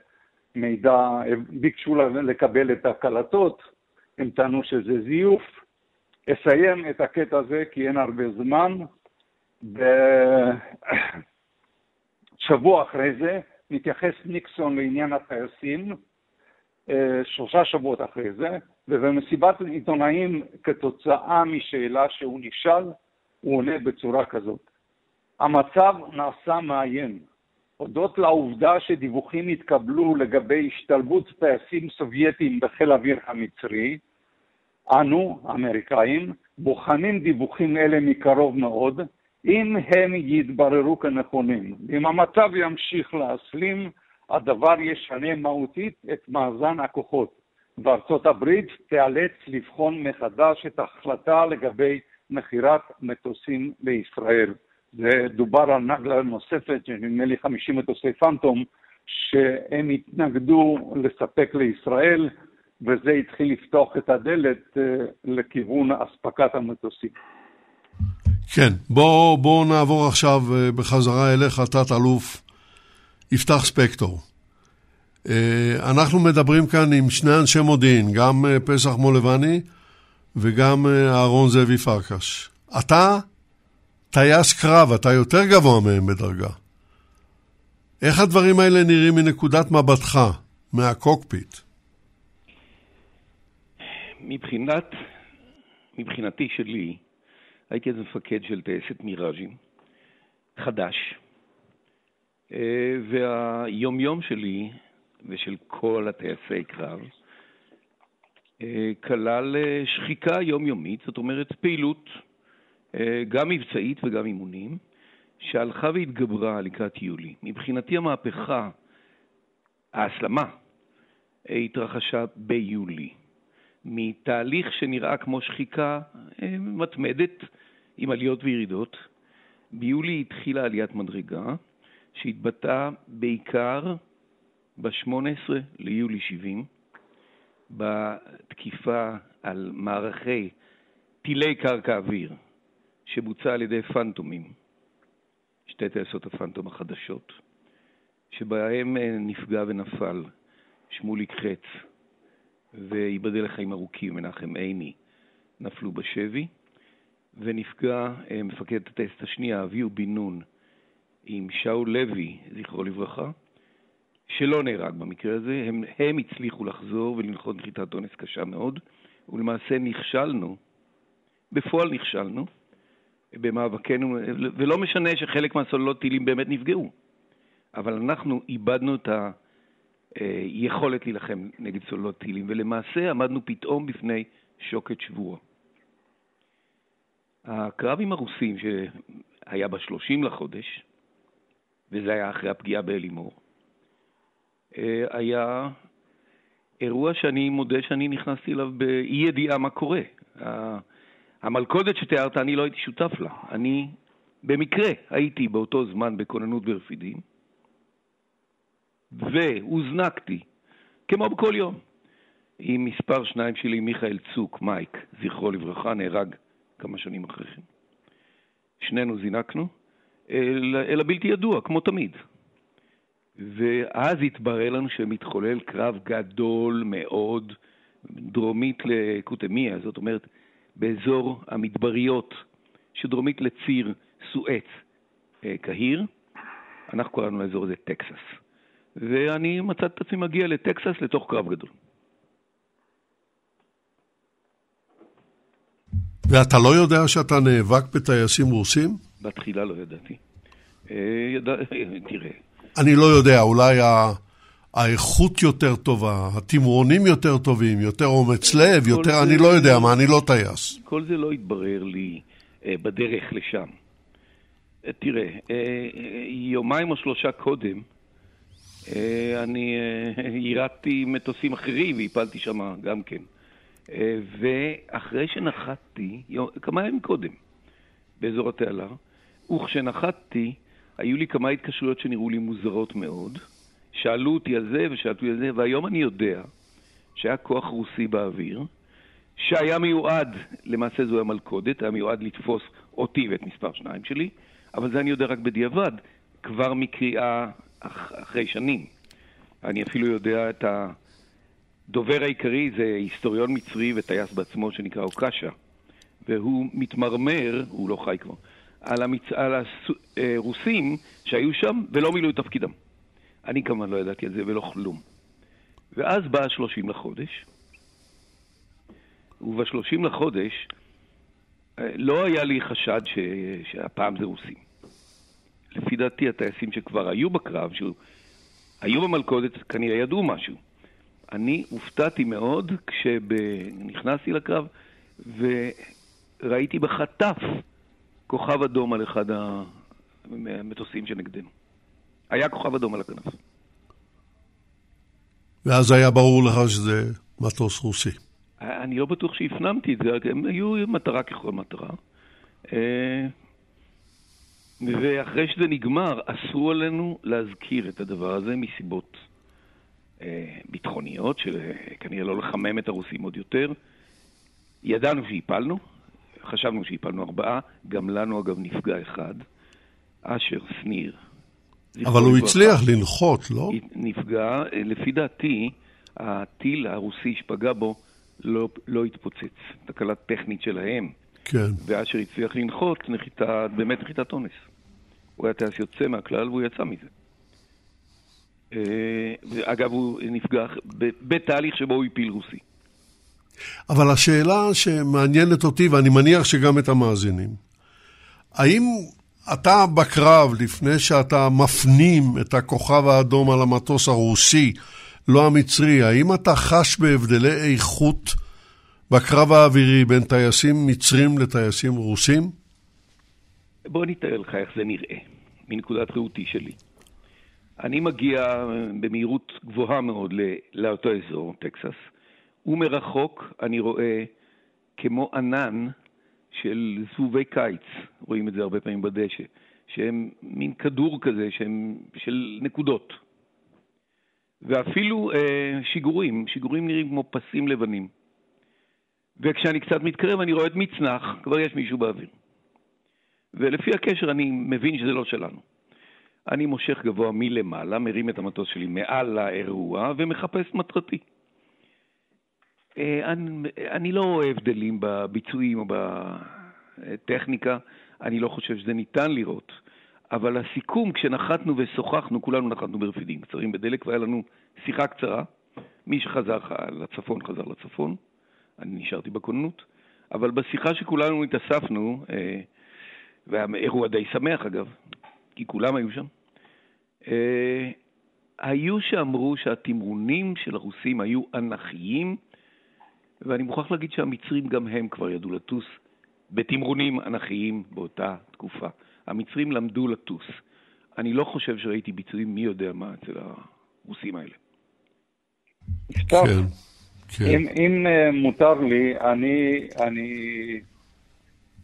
מידע, ביקשו לקבל את הקלטות, הם טענו שזה זיוף. אסיים את הקטע הזה כי אין הרבה זמן. שבוע אחרי זה מתייחס ניקסון לעניין הטייסים, שלושה שבועות אחרי זה, ובמסיבת עיתונאים, כתוצאה משאלה שהוא נשאל, הוא עונה בצורה כזאת: המצב נעשה מעיין. הודות לעובדה שדיווחים התקבלו לגבי השתלבות טייסים סובייטים בחיל האוויר המצרי, אנו, האמריקאים, בוחנים דיווחים אלה מקרוב מאוד, אם הם יתבררו כנכונים. אם המצב ימשיך להסלים, הדבר ישנה מהותית את מאזן הכוחות. וארצות הברית תיאלץ לבחון מחדש את ההחלטה לגבי מכירת מטוסים לישראל. ודובר על נגלה נוספת, נדמה לי 50 מטוסי פנטום, שהם התנגדו לספק לישראל, וזה התחיל לפתוח את הדלת אה, לכיוון אספקת המטוסים. כן, בואו בוא נעבור עכשיו אה, בחזרה אליך, תת-אלוף יפתח ספקטור. אה, אנחנו מדברים כאן עם שני אנשי מודיעין, גם אה, פסח מולבני וגם אה, אהרון זאבי פרקש. אתה טייס קרב, אתה יותר גבוה מהם בדרגה. איך הדברים האלה נראים מנקודת מבטך, מהקוקפיט? מבחינת, מבחינתי שלי, הייתי אז מפקד של טייסת מיראז'ים, חדש, והיומיום שלי ושל כל הטייסי קרב, אה, כלל אה, שחיקה יומיומית, זאת אומרת פעילות אה, גם מבצעית וגם אימונים, שהלכה והתגברה לקראת יולי. מבחינתי המהפכה, ההסלמה, התרחשה ביולי. מתהליך שנראה כמו שחיקה מתמדת עם עליות וירידות, ביולי התחילה עליית מדרגה שהתבטאה בעיקר ב-18 ליולי 70, בתקיפה על מערכי טילי קרקע אוויר שבוצע על ידי פנטומים, שתי טייסות הפנטום החדשות, שבהם אה, נפגע ונפל שמוליק חץ וייבדל לחיים ארוכים מנחם עיני, נפלו בשבי, ונפגע אה, מפקד הטייסת השנייה, אביהו בן נון, עם שאול לוי, זכרו לברכה, שלא נהרג במקרה הזה, הם, הם הצליחו לחזור ולנחות נחיתת אונס קשה מאוד, ולמעשה נכשלנו, בפועל נכשלנו, במאבקנו, ולא משנה שחלק מהסוללות טילים באמת נפגעו, אבל אנחנו איבדנו את היכולת להילחם נגד סוללות טילים, ולמעשה עמדנו פתאום בפני שוקת שבורה. הקרב עם הרוסים, שהיה ב-30 לחודש, וזה היה אחרי הפגיעה באלימור, אה, היה אירוע שאני מודה שאני נכנסתי אליו באי ידיעה מה קורה. המלכודת שתיארת, אני לא הייתי שותף לה. אני במקרה הייתי באותו זמן בכוננות ברפידים, והוזנקתי, כמו בכל יום, עם מספר שניים שלי, מיכאל צוק, מייק, זכרו לברכה, נהרג כמה שנים אחרי כן. שנינו זינקנו אל, אל הבלתי ידוע, כמו תמיד. ואז התברר לנו שמתחולל קרב גדול מאוד דרומית לקוטמיה, זאת אומרת, באזור המדבריות שדרומית לציר סואץ אה, קהיר, אנחנו קראנו לאזור הזה טקסס. ואני מצאתי את עצמי מגיע לטקסס לתוך קרב גדול. ואתה לא יודע שאתה נאבק בטייסים רוסים? בתחילה לא ידעתי. אה, ידע... תראה. אני לא יודע, אולי ה... האיכות יותר טובה, התמרונים יותר טובים, יותר אומץ לב, יותר, זה... אני לא יודע מה, אני לא טייס. כל זה לא התברר לי אה, בדרך לשם. אה, תראה, אה, יומיים או שלושה קודם, אה, אני אה, יירדתי מטוסים אחרים והפלתי שם גם כן. אה, ואחרי שנחתתי, כמה ימים קודם, באזור התעלה, וכשנחתתי, היו לי כמה התקשרויות שנראו לי מוזרות מאוד. שאלו אותי על זה ושאלו אותי על זה, והיום אני יודע שהיה כוח רוסי באוויר, שהיה מיועד, למעשה זו המלכודת, היה מיועד לתפוס אותי ואת מספר שניים שלי, אבל זה אני יודע רק בדיעבד, כבר מקריאה אח, אחרי שנים. אני אפילו יודע את הדובר העיקרי, זה היסטוריון מצרי וטייס בעצמו שנקרא אוקשה, והוא מתמרמר, הוא לא חי כבר, על, המצ... על הרוסים אה, שהיו שם ולא מילאו את תפקידם. אני כמובן לא ידעתי על זה ולא כלום. ואז בא ה-30 לחודש, וב-30 לחודש אה, לא היה לי חשד ש... שהפעם זה רוסים. לפי דעתי הטייסים שכבר היו בקרב, שהיו במלכודת, כנראה ידעו משהו. אני הופתעתי מאוד כשנכנסתי לקרב וראיתי בחטף כוכב אדום על אחד המטוסים שנגדנו. היה כוכב אדום על הכנף. ואז היה ברור לך שזה מטוס רוסי. אני לא בטוח שהפנמתי את זה, הם היו מטרה ככל מטרה. אה, ואחרי שזה נגמר, אסרו עלינו להזכיר את הדבר הזה מסיבות אה, ביטחוניות, שכנראה לא לחמם את הרוסים עוד יותר. ידענו שהפלנו, חשבנו שהפלנו ארבעה, גם לנו אגב נפגע אחד, אשר שניר. אבל הוא הצליח לנחות, לא? נפגע, לפי דעתי, הטיל הרוסי שפגע בו לא, לא התפוצץ. תקלה טכנית שלהם. כן. ואשר הצליח לנחות, נחיתה, באמת נחיתת אונס. הוא היה טייס יוצא מהכלל והוא יצא מזה. אה, אגב, הוא נפגע בתהליך שבו הוא הפיל רוסי. אבל השאלה שמעניינת אותי, ואני מניח שגם את המאזינים, האם אתה בקרב, לפני שאתה מפנים את הכוכב האדום על המטוס הרוסי, לא המצרי, האם אתה חש בהבדלי איכות בקרב האווירי בין טייסים מצרים לטייסים רוסים? בוא אני אתאר לך איך זה נראה, מנקודת ראותי שלי. אני מגיע במהירות גבוהה מאוד לאותו אזור, טקסס, ומרחוק אני רואה כמו ענן של זבובי קיץ, רואים את זה הרבה פעמים בדשא, שהם מין כדור כזה, שהם של נקודות. ואפילו אה, שיגורים, שיגורים נראים כמו פסים לבנים. וכשאני קצת מתקרב אני רואה את מצנח, כבר יש מישהו באוויר. ולפי הקשר אני מבין שזה לא שלנו. אני מושך גבוה מלמעלה, מרים את המטוס שלי מעל האירוע ומחפש מטרתי. אה, אני, אני לא רואה הבדלים בביצועים או בטכניקה, אני לא חושב שזה ניתן לראות. אבל הסיכום, כשנחתנו ושוחחנו, כולנו נחתנו ברפידים קצרים בדלק, והיה לנו שיחה קצרה. מי שחזר לצפון, חזר לצפון. אני נשארתי בכוננות. אבל בשיחה שכולנו התאספנו, אה, והאירוע די שמח אגב, כי כולם היו שם. אה, היו שאמרו שהתמרונים של הרוסים היו אנכיים, ואני מוכרח להגיד שהמצרים גם הם כבר ידעו לטוס בתמרונים אנכיים באותה תקופה. המצרים למדו לטוס. אני לא חושב שראיתי ביצועים מי יודע מה אצל הרוסים האלה. טוב, כן, כן. אם, אם אה, מותר לי, אני, אני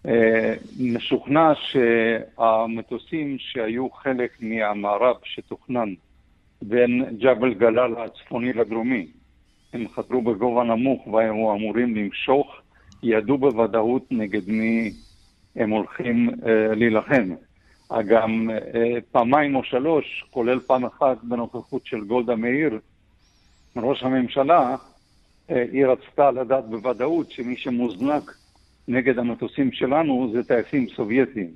אה, משוכנע שהמטוסים שהיו חלק מהמערב שתוכנן בין ג'בל גלאל הצפוני לדרומי, הם חדרו בגובה נמוך והיו אמורים למשוך, ידעו בוודאות נגד מי הם הולכים אה, להילחם. גם אה, פעמיים או שלוש, כולל פעם אחת בנוכחות של גולדה מאיר, ראש הממשלה, אה, היא רצתה לדעת בוודאות שמי שמוזנק נגד המטוסים שלנו זה טייסים סובייטים.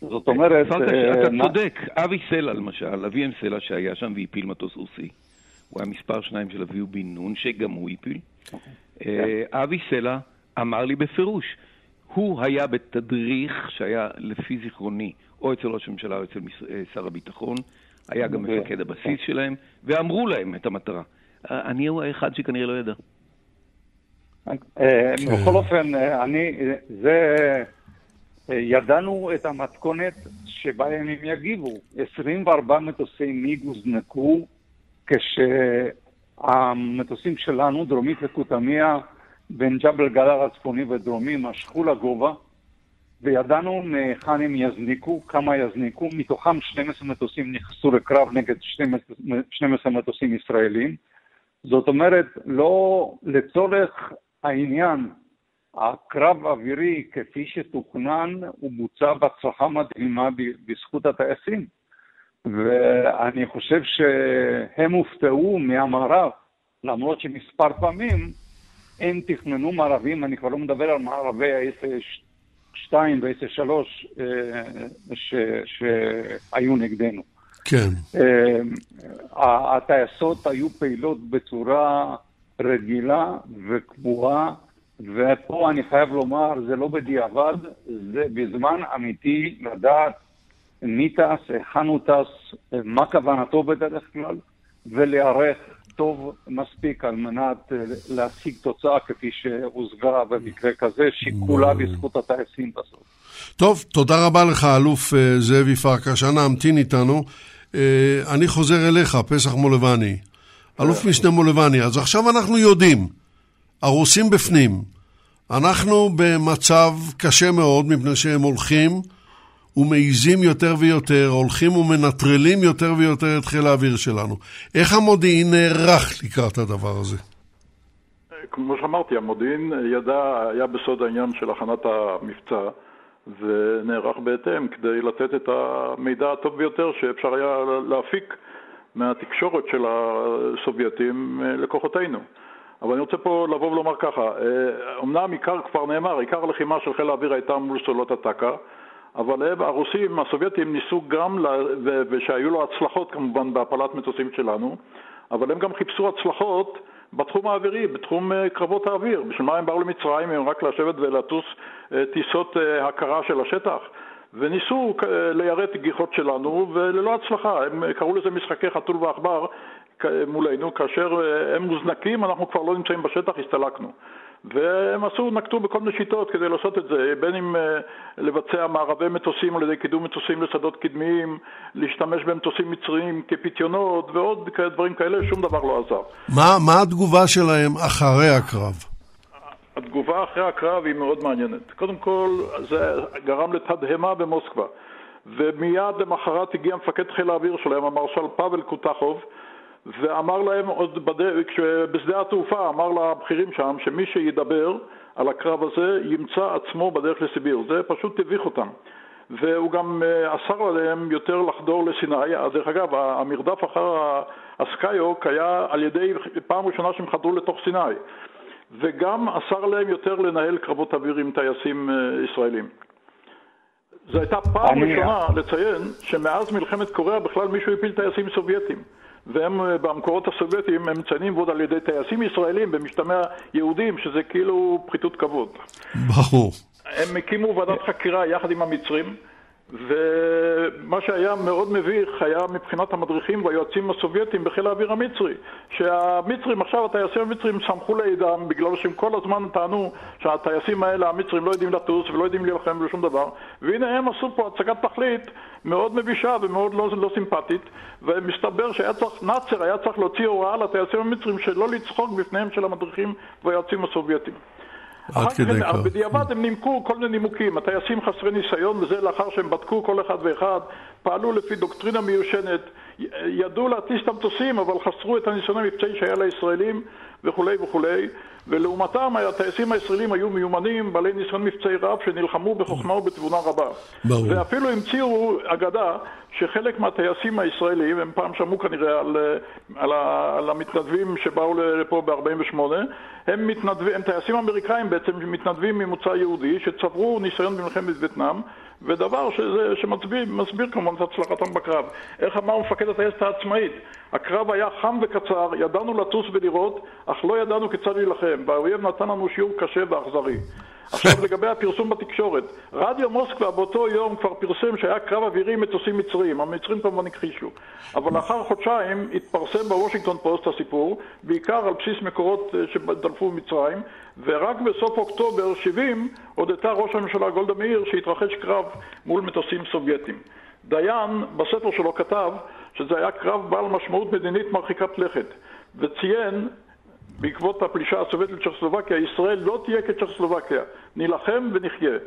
זאת אומרת... אה, אתה צודק, אבי סלע למשל, אביהם סלע שהיה שם והפיל מטוס רוסי. הוא היה מספר שניים של אביהו בן נון, שגם הוא הפיל. אה, אבי סלע אמר לי בפירוש, הוא היה בתדריך שהיה לפי זיכרוני, או אצל ראש הממשלה או אצל אה, שר הביטחון, היה גם ו- מפקד הבסיס שלהם, ואמרו להם את המטרה. אה, אני הוא האחד שכנראה לא ידע. בכל אופן, אני, זה, ידענו את המתכונת שבה הם יגיבו. 24 מטוסי מיג הוזנקו כשהמטוסים שלנו, דרומית לקוטמיה, בין ג'בל גלר הצפוני ודרומי, משכו לגובה, וידענו מהיכן הם יזניקו, כמה יזניקו, מתוכם 12 מטוסים נכנסו לקרב נגד 12, 12 מטוסים ישראלים. זאת אומרת, לא לצורך העניין, הקרב האווירי כפי שתוכנן, הוא בוצע בהצלחה מדהימה בזכות הטייסים. ואני חושב שהם הופתעו מהמערב, למרות שמספר פעמים הם תכננו מערבים, אני כבר לא מדבר על מערבי ה-S2 וה-S3 שהיו נגדנו. כן. אה, הטייסות היו פעילות בצורה רגילה וקבועה, ופה אני חייב לומר, זה לא בדיעבד, זה בזמן אמיתי לדעת מי טס, היכן הוא טס, מה כוונתו בדרך כלל, ולהיערך טוב מספיק על מנת אה, להשיג תוצאה כפי שהושגה במקרה כזה, שכולה בזכות הטייסים בסוף. טוב, תודה רבה לך, אלוף אה, זאבי פרקש. אנא המתין איתנו. אה, אני חוזר אליך, פסח מולבני. אלוף משנה מולבני, אז עכשיו אנחנו יודעים, הרוסים בפנים. אנחנו במצב קשה מאוד, מפני שהם הולכים ומעיזים יותר ויותר, הולכים ומנטרלים יותר ויותר את חיל האוויר שלנו. איך המודיעין נערך לקראת הדבר הזה? כמו שאמרתי, המודיעין ידע, היה בסוד העניין של הכנת המבצע ונערך בהתאם כדי לתת את המידע הטוב ביותר שאפשר היה להפיק מהתקשורת של הסובייטים לכוחותינו. אבל אני רוצה פה לבוא ולומר ככה, אמנם עיקר כבר נאמר, עיקר הלחימה של חיל האוויר הייתה מול סולות הטקה, אבל הם, הרוסים, הסובייטים, ניסו גם, ו- ושהיו לו הצלחות כמובן בהפלת מטוסים שלנו, אבל הם גם חיפשו הצלחות בתחום האווירי, בתחום קרבות האוויר. בשביל מה הם באו למצרים? הם רק לשבת ולטוס טיסות הכרה של השטח. וניסו ליירט גיחות שלנו, וללא הצלחה. הם קראו לזה משחקי חתול ועכבר מולנו, כאשר הם מוזנקים, אנחנו כבר לא נמצאים בשטח, הסתלקנו. והם עשו, נקטו בכל מיני שיטות כדי לעשות את זה, בין אם לבצע מערבי מטוסים על ידי קידום מטוסים לשדות קדמיים, להשתמש במטוסים מצריים כפיתיונות ועוד דברים כאלה, שום דבר לא עזר. מה, מה התגובה שלהם אחרי הקרב? התגובה אחרי הקרב היא מאוד מעניינת. קודם כל, זה גרם לתדהמה במוסקבה. ומיד למחרת הגיע מפקד חיל האוויר שלהם, המרשל פאבל קוטחוב, ואמר להם עוד בד... בשדה התעופה, אמר לבכירים שם שמי שידבר על הקרב הזה ימצא עצמו בדרך לסיביר. זה פשוט הביך אותם. והוא גם אסר עליהם יותר לחדור לסיני. דרך אגב, המרדף אחר הסקאיוק היה על ידי פעם ראשונה שהם חדרו לתוך סיני. וגם אסר להם יותר לנהל קרבות אוויר עם טייסים ישראלים. זו הייתה פעם. ראשונה לציין שמאז מלחמת קוריאה בכלל מישהו הפיל טייסים סובייטים. והם במקורות הסובייטיים הם מציינים ועוד על ידי טייסים ישראלים במשתמע יהודים שזה כאילו פחיתות כבוד. ברור. הם הקימו ועדת חקירה יחד עם המצרים, ומה שהיה מאוד מביך היה מבחינת המדריכים והיועצים הסובייטים בחיל האוויר המצרי שהמצרים, עכשיו הטייסים המצרים שמחו לידם בגלל שהם כל הזמן טענו שהטייסים האלה, המצרים, לא יודעים לטוס ולא יודעים להילחם בשום דבר. והנה הם עשו פה הצגת תכלית מאוד מבישה ומאוד לא, לא סימפטית ומסתבר שהיה צריך, נאצר היה צריך להוציא הוראה לטייסים המצרים שלא לצחוק בפניהם של המדריכים והיועצים הסובייטים עד כדי כך. בדיעבד הם נימקו כל מיני נימוקים. הטייסים חסרי ניסיון, וזה לאחר שהם בדקו כל אחד ואחד, פעלו לפי דוקטרינה מיושנת, ידעו להטיס את המטוסים, אבל חסרו את הניסיון המבצעי שהיה לישראלים וכולי וכולי. ולעומתם הטייסים הישראלים היו מיומנים, בעלי ניסיון מבצעי רב, שנלחמו בחוכמה ובתבונה רבה. ברור. ואפילו המציאו אגדה שחלק מהטייסים הישראלים, הם פעם שמעו כנראה על, על, ה, על המתנדבים שבאו לפה ב-48, הם, מתנדב, הם טייסים אמריקאים בעצם, מתנדבים ממוצא יהודי, שצברו ניסיון במלחמת וייטנאם, ודבר שזה, שמסביר כמובן את הצלחתם בקרב. איך אמר מפקד הטייסת העצמאית? הקרב היה חם וקצר, ידענו לטוס ולירות, אך לא ידענו כיצד להילחם, והאויב נתן לנו שיעור קשה ואכזרי. עכשיו לגבי הפרסום בתקשורת, רדיו מוסקבה באותו יום כבר פרסם שהיה קרב אווירי מטוסים מצריים, המצרים כמובן הכחישו, אבל לאחר חודשיים התפרסם בוושינגטון פוסט הסיפור, בעיקר על בסיס מקורות אה, שדלפו ממצרים, ורק בסוף אוקטובר 70 הודתה ראש הממשלה גולדה מאיר שהתרחש קרב מול מטוסים סובייטים. דיין בספר שלו כתב שזה היה קרב בעל משמעות מדינית מרחיקת לכת, וציין בעקבות הפלישה הסובייטית לצ'כוסלובקיה, ישראל לא תהיה כצ'כוסלובקיה, נילחם ונחיה.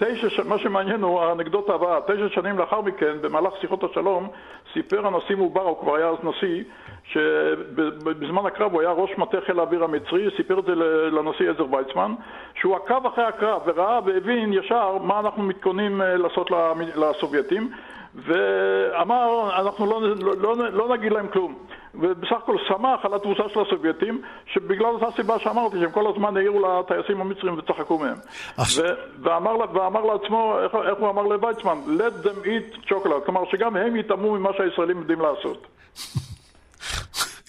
תשע, מה שמעניין הוא האנקדוטה הבאה, תשע שנים לאחר מכן, במהלך שיחות השלום, סיפר הנשיא מובארק, הוא כבר היה אז נשיא, שבזמן הקרב הוא היה ראש מטה חיל האוויר המצרי, סיפר את זה לנשיא עזר ויצמן, שהוא עקב אחרי הקרב וראה והבין ישר מה אנחנו מתכוננים אה, לעשות לסובייטים, ואמר, אנחנו לא, לא, לא, לא נגיד להם כלום. ובסך הכל שמח על התבוסה של הסובייטים, שבגלל אותה סיבה שאמרתי, שהם כל הזמן העירו לטייסים המצרים וצחקו מהם. ו- ואמר, ואמר לעצמו, איך, איך הוא אמר לויצמן? Let them eat chocolate, כלומר שגם הם יטעמו ממה שהישראלים יודעים לעשות.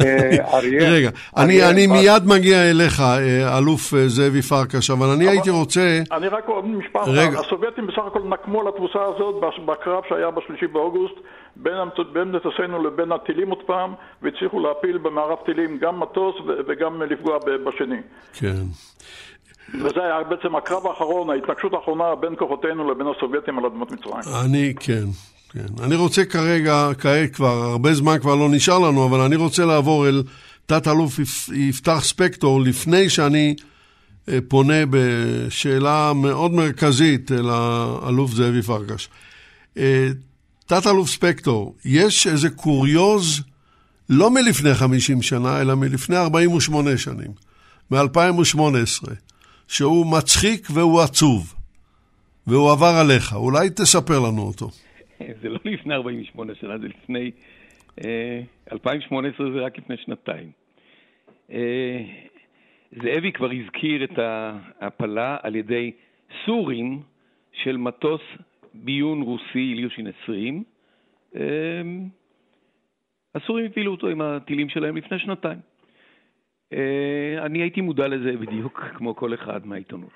אה, רגע, אני מיד מגיע אליך, אה, אלוף אה, זאבי פרקש, אבל אני הייתי רוצה... אני רק עוד משפט, הסובייטים בסך הכל נקמו על התבוסה הזאת בקרב שהיה בשלישי באוגוסט בין מטוסינו לבין הטילים עוד פעם, והצליחו להפיל במערב טילים גם מטוס וגם לפגוע בשני. כן. וזה היה בעצם הקרב האחרון, ההתנגשות האחרונה בין כוחותינו לבין הסובייטים על אדמות מצרים. אני, כן. כן. אני רוצה כרגע, כעת כבר, הרבה זמן כבר לא נשאר לנו, אבל אני רוצה לעבור אל תת-אלוף יפתח ספקטור, לפני שאני אה, פונה בשאלה מאוד מרכזית אל האלוף זאבי פרקש. תת-אלוף ספקטור, יש איזה קוריוז לא מלפני 50 שנה, אלא מלפני 48 שנים, מ-2018, שהוא מצחיק והוא עצוב, והוא עבר עליך. אולי תספר לנו אותו. זה לא לפני 48 שנה, זה לפני... 2018 אה, זה רק לפני שנתיים. אה, זאבי כבר הזכיר את ההפלה על ידי סורים של מטוס ביון רוסי איליושין 20. אה, הסורים הפעילו אותו עם הטילים שלהם לפני שנתיים. אני הייתי מודע לזה בדיוק כמו כל אחד מהעיתונות.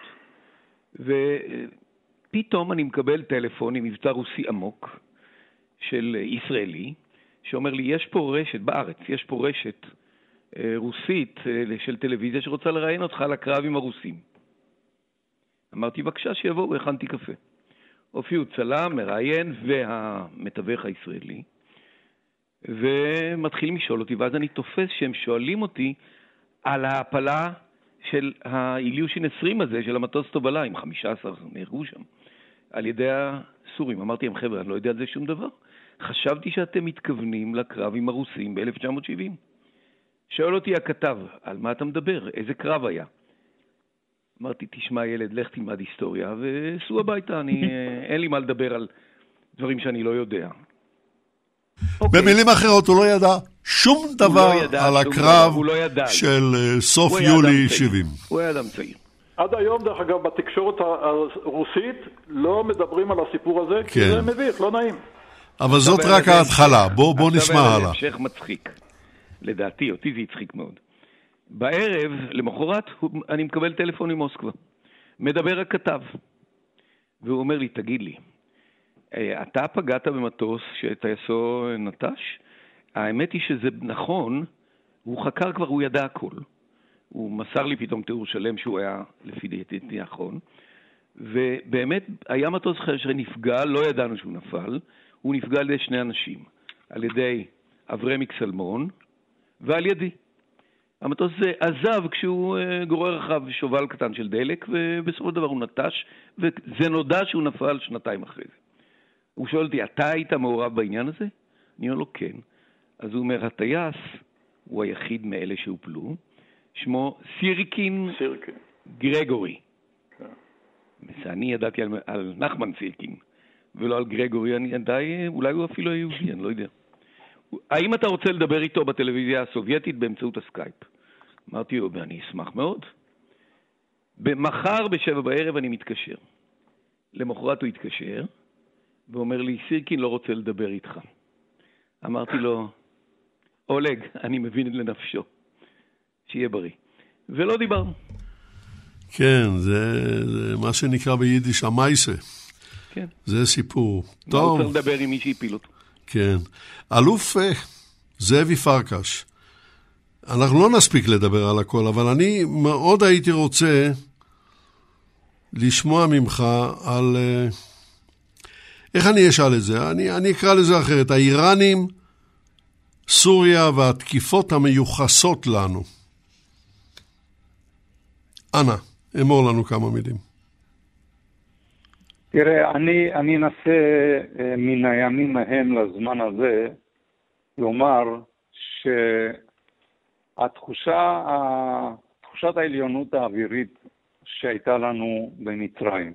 פתאום אני מקבל טלפון עם מבטא רוסי עמוק של ישראלי, שאומר לי, יש פה רשת, בארץ, יש פה רשת אה, רוסית אה, של טלוויזיה שרוצה לראיין אותך על הקרב עם הרוסים. אמרתי, בבקשה, שיבואו, הכנתי קפה. הופיעו צלם, מראיין והמתווך הישראלי, ומתחילים לשאול אותי, ואז אני תופס שהם שואלים אותי על ההעפלה של האיליושין 20 הזה, של המטוס תובלה, עם 15 נהרגו שם. על ידי הסורים. אמרתי להם, חבר'ה, אני לא יודע על זה שום דבר. חשבתי שאתם מתכוונים לקרב עם הרוסים ב-1970. שואל אותי הכתב, על מה אתה מדבר? איזה קרב היה? אמרתי, תשמע ילד, לך תלמד היסטוריה וסעו הביתה, אני, אין לי מה לדבר על דברים שאני לא יודע. אוקיי. במילים אחרות, הוא לא ידע שום דבר לא ידע, על הקרב דבר, לא ידע. של uh, סוף יולי 70. הוא היה אדם צעיר. עד היום, דרך אגב, בתקשורת הרוסית לא מדברים על הסיפור הזה, כי כן. זה מביך, לא נעים. אבל זאת רק ההתחלה, בוא, בוא נשמע הלאה. עכשיו המשך מצחיק. לדעתי, אותי זה הצחיק מאוד. בערב, למחרת, אני מקבל טלפון ממוסקבה. מדבר הכתב. והוא אומר לי, תגיד לי, אה, אתה פגעת במטוס שטייסו נטש? האמת היא שזה נכון, הוא חקר כבר, הוא ידע הכל. הוא מסר לי פתאום תיאור שלם שהוא היה, לפי דעתי, נכון. ובאמת, היה מטוס אחר שנפגע, לא ידענו שהוא נפל, הוא נפגע על ידי שני אנשים, על ידי אברמיק סלמון ועל ידי. המטוס הזה עזב כשהוא אה, גורר אחריו שובל קטן של דלק, ובסופו של דבר הוא נטש, וזה נודע שהוא נפל שנתיים אחרי זה. הוא שואל אותי, אתה היית מעורב בעניין הזה? אני אומר לו, כן. אז הוא אומר, הטייס הוא היחיד מאלה שהופלו, שמו סירקין, סירקין. גרגורי. כן. אני ידעתי על, על נחמן סירקין, ולא על גרגורי, אני די, אולי הוא אפילו היהודי, אני לא יודע. האם אתה רוצה לדבר איתו בטלוויזיה הסובייטית באמצעות הסקייפ? אמרתי לו, ואני אשמח מאוד. מחר בשבע בערב אני מתקשר. למחרת הוא התקשר, ואומר לי, סירקין לא רוצה לדבר איתך. אמרתי לו, אולג, אני מבין לנפשו. שיהיה בריא. ולא דיברנו. כן, זה, זה מה שנקרא ביידיש המייסה. כן. זה סיפור. טוב, צריך לדבר עם מי שהפיל אותו? כן. אלוף אה, זאבי פרקש, אנחנו לא נספיק לדבר על הכל, אבל אני מאוד הייתי רוצה לשמוע ממך על... אה, איך אני אשאל את זה? אני, אני אקרא לזה אחרת. האיראנים, סוריה והתקיפות המיוחסות לנו. אנא, אמור לנו כמה מילים. תראה, אני, אני אנסה אה, מן הימים ההם לזמן הזה לומר שהתחושה, ה- תחושת העליונות האווירית שהייתה לנו במצרים,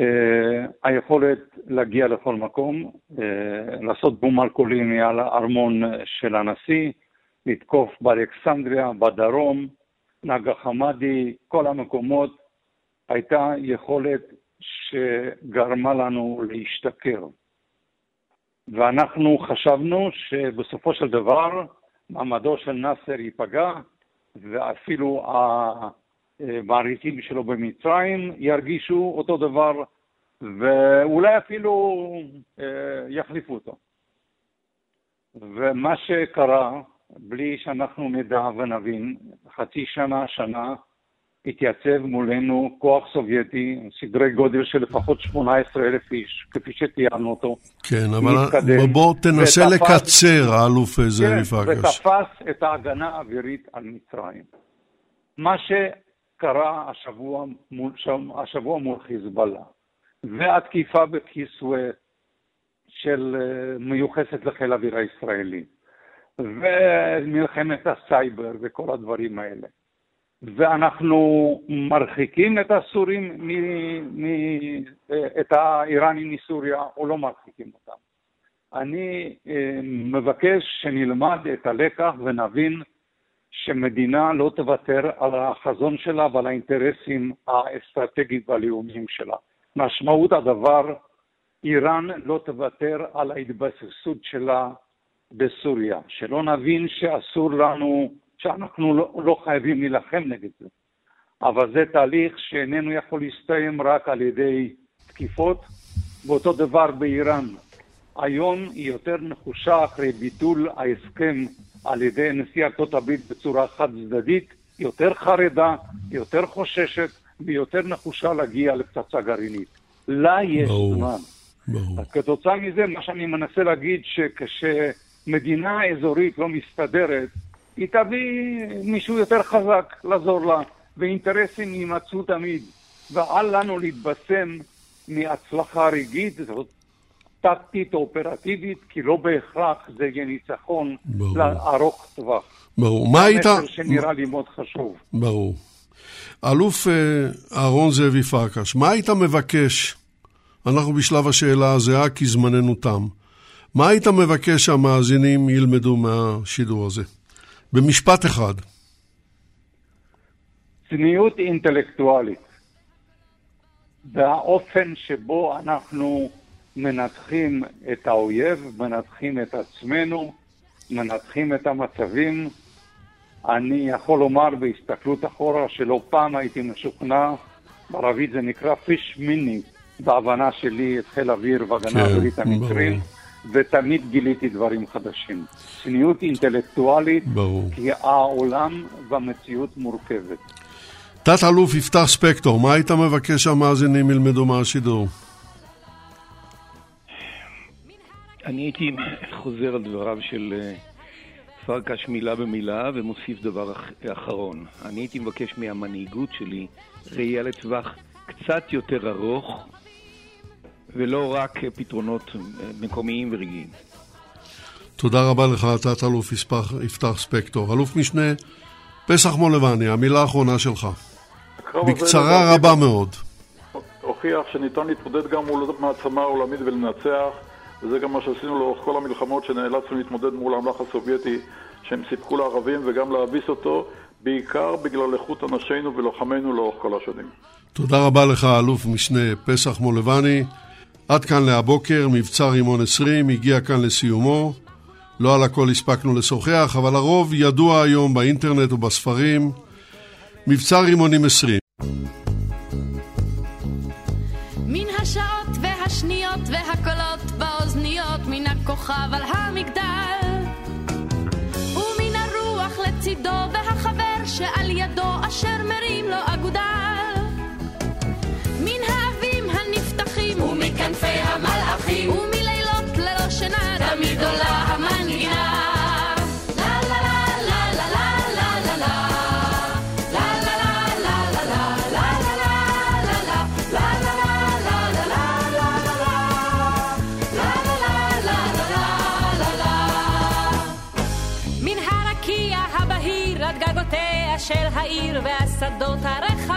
אה, היכולת להגיע לכל מקום, אה, לעשות בום מרקוליני על הארמון של הנשיא, לתקוף באלכסנדריה, בדרום, נגה חמאדי, כל המקומות, הייתה יכולת שגרמה לנו להשתכר. ואנחנו חשבנו שבסופו של דבר מעמדו של נאסר ייפגע, ואפילו המעריצים שלו במצרים ירגישו אותו דבר, ואולי אפילו אה, יחליפו אותו. ומה שקרה, בלי שאנחנו נדע ונבין, חצי שנה, שנה, התייצב מולנו כוח סובייטי, סדרי גודל של לפחות 18 אלף איש, כפי שתיארנו אותו. כן, אבל מתקדם, בוא תנסה ותפס- לקצר, האלוף זאבי כן, פרקש. ותפס את ההגנה האווירית על מצרים. מה שקרה השבוע מול, השבוע מול חיזבאללה, והתקיפה בכיסווה של אה, מיוחסת לחיל האוויר הישראלי, ומלחמת הסייבר וכל הדברים האלה. ואנחנו מרחיקים את הסורים, מ, מ, אה, את האיראנים מסוריה, או לא מרחיקים אותם. אני אה, מבקש שנלמד את הלקח ונבין שמדינה לא תוותר על החזון שלה ועל האינטרסים האסטרטגיים והלאומיים שלה. משמעות הדבר, איראן לא תוותר על ההתבססות שלה בסוריה. שלא נבין שאסור לנו, שאנחנו לא, לא חייבים להילחם נגד זה. אבל זה תהליך שאיננו יכול להסתיים רק על ידי תקיפות, ואותו דבר באיראן. היום היא יותר נחושה אחרי ביטול ההסכם על ידי נשיא ארצות הברית בצורה חד צדדית, יותר חרדה, יותר חוששת ויותר נחושה להגיע לפצצה גרעינית. לה יש ברור. זמן. ברור. אז כתוצאה מזה, מה שאני מנסה להגיד, שכשמדינה אזורית לא מסתדרת, היא תביא מישהו יותר חזק לעזור לה, ואינטרסים יימצאו תמיד. ואל לנו להתבשם מהצלחה רגעית, זאת טקטית או אופרטיבית, כי לא בהכרח זה יהיה ניצחון. לארוך טווח. ברור. מה היית... מסר שנראה לי מאוד חשוב. ברור. אלוף אה, אהרון זאבי פרקש, מה היית מבקש? אנחנו בשלב השאלה הזהה כי זמננו תם. מה היית מבקש שהמאזינים ילמדו מהשידור הזה? במשפט אחד. צניעות אינטלקטואלית והאופן שבו אנחנו מנתחים את האויב, מנתחים את עצמנו, מנתחים את המצבים. אני יכול לומר בהסתכלות אחורה שלא פעם הייתי משוכנע בערבית זה נקרא פיש מיני, בהבנה שלי את חיל האוויר והגנה כן, האווירית המצרים, ותמיד גיליתי דברים חדשים. צניעות אינטלקטואלית, ברור. כי העולם והמציאות מורכבת. תת-אלוף יפתח ספקטור, מה היית מבקש שהמאזינים ילמדו מהשידור? אני הייתי חוזר על דבריו של אה, פרקש מילה במילה ומוסיף דבר אח- אחרון. אני הייתי מבקש מהמנהיגות שלי ראייה לטווח קצת יותר ארוך ולא רק פתרונות אה, מקומיים ורגעיים. תודה רבה לך, תת-אלוף יפתח- יפתח ספקטור. אלוף משנה פסח מולבני, המילה האחרונה שלך. בקצרה רבה מאוד. הוכיח שניתן להתמודד גם מול מעצמה עולמית ולנצח, וזה גם מה שעשינו לאורך כל המלחמות שנאלצנו להתמודד מול המלאך הסובייטי שהם סיפקו לערבים וגם להביס אותו, בעיקר בגלל איכות אנשינו ולוחמינו לאורך כל השנים. תודה רבה לך, אלוף משנה פסח מולבני. עד כאן להבוקר, מבצע רימון 20 הגיע כאן לסיומו. לא על הכל הספקנו לשוחח, אבל הרוב ידוע היום באינטרנט ובספרים. מבצע רימונים 20. מן השעות והשניות והקולות באוזניות מן הכוכב על המגדל ומן הרוח לצידו והחבר שעל ידו אשר מרים לו אגודל מפוחים ומלילות ללא שינה תמיד עולה המנגינה של העיר והשדות הרחבים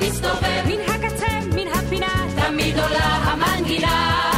הראש המסתובב מן הקצה מן הפינה תמיד עולה המנגינה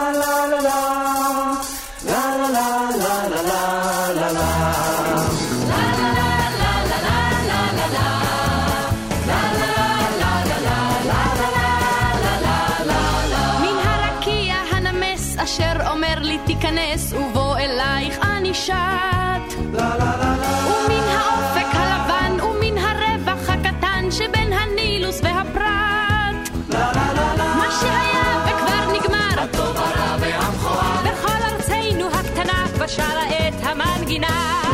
imaginar.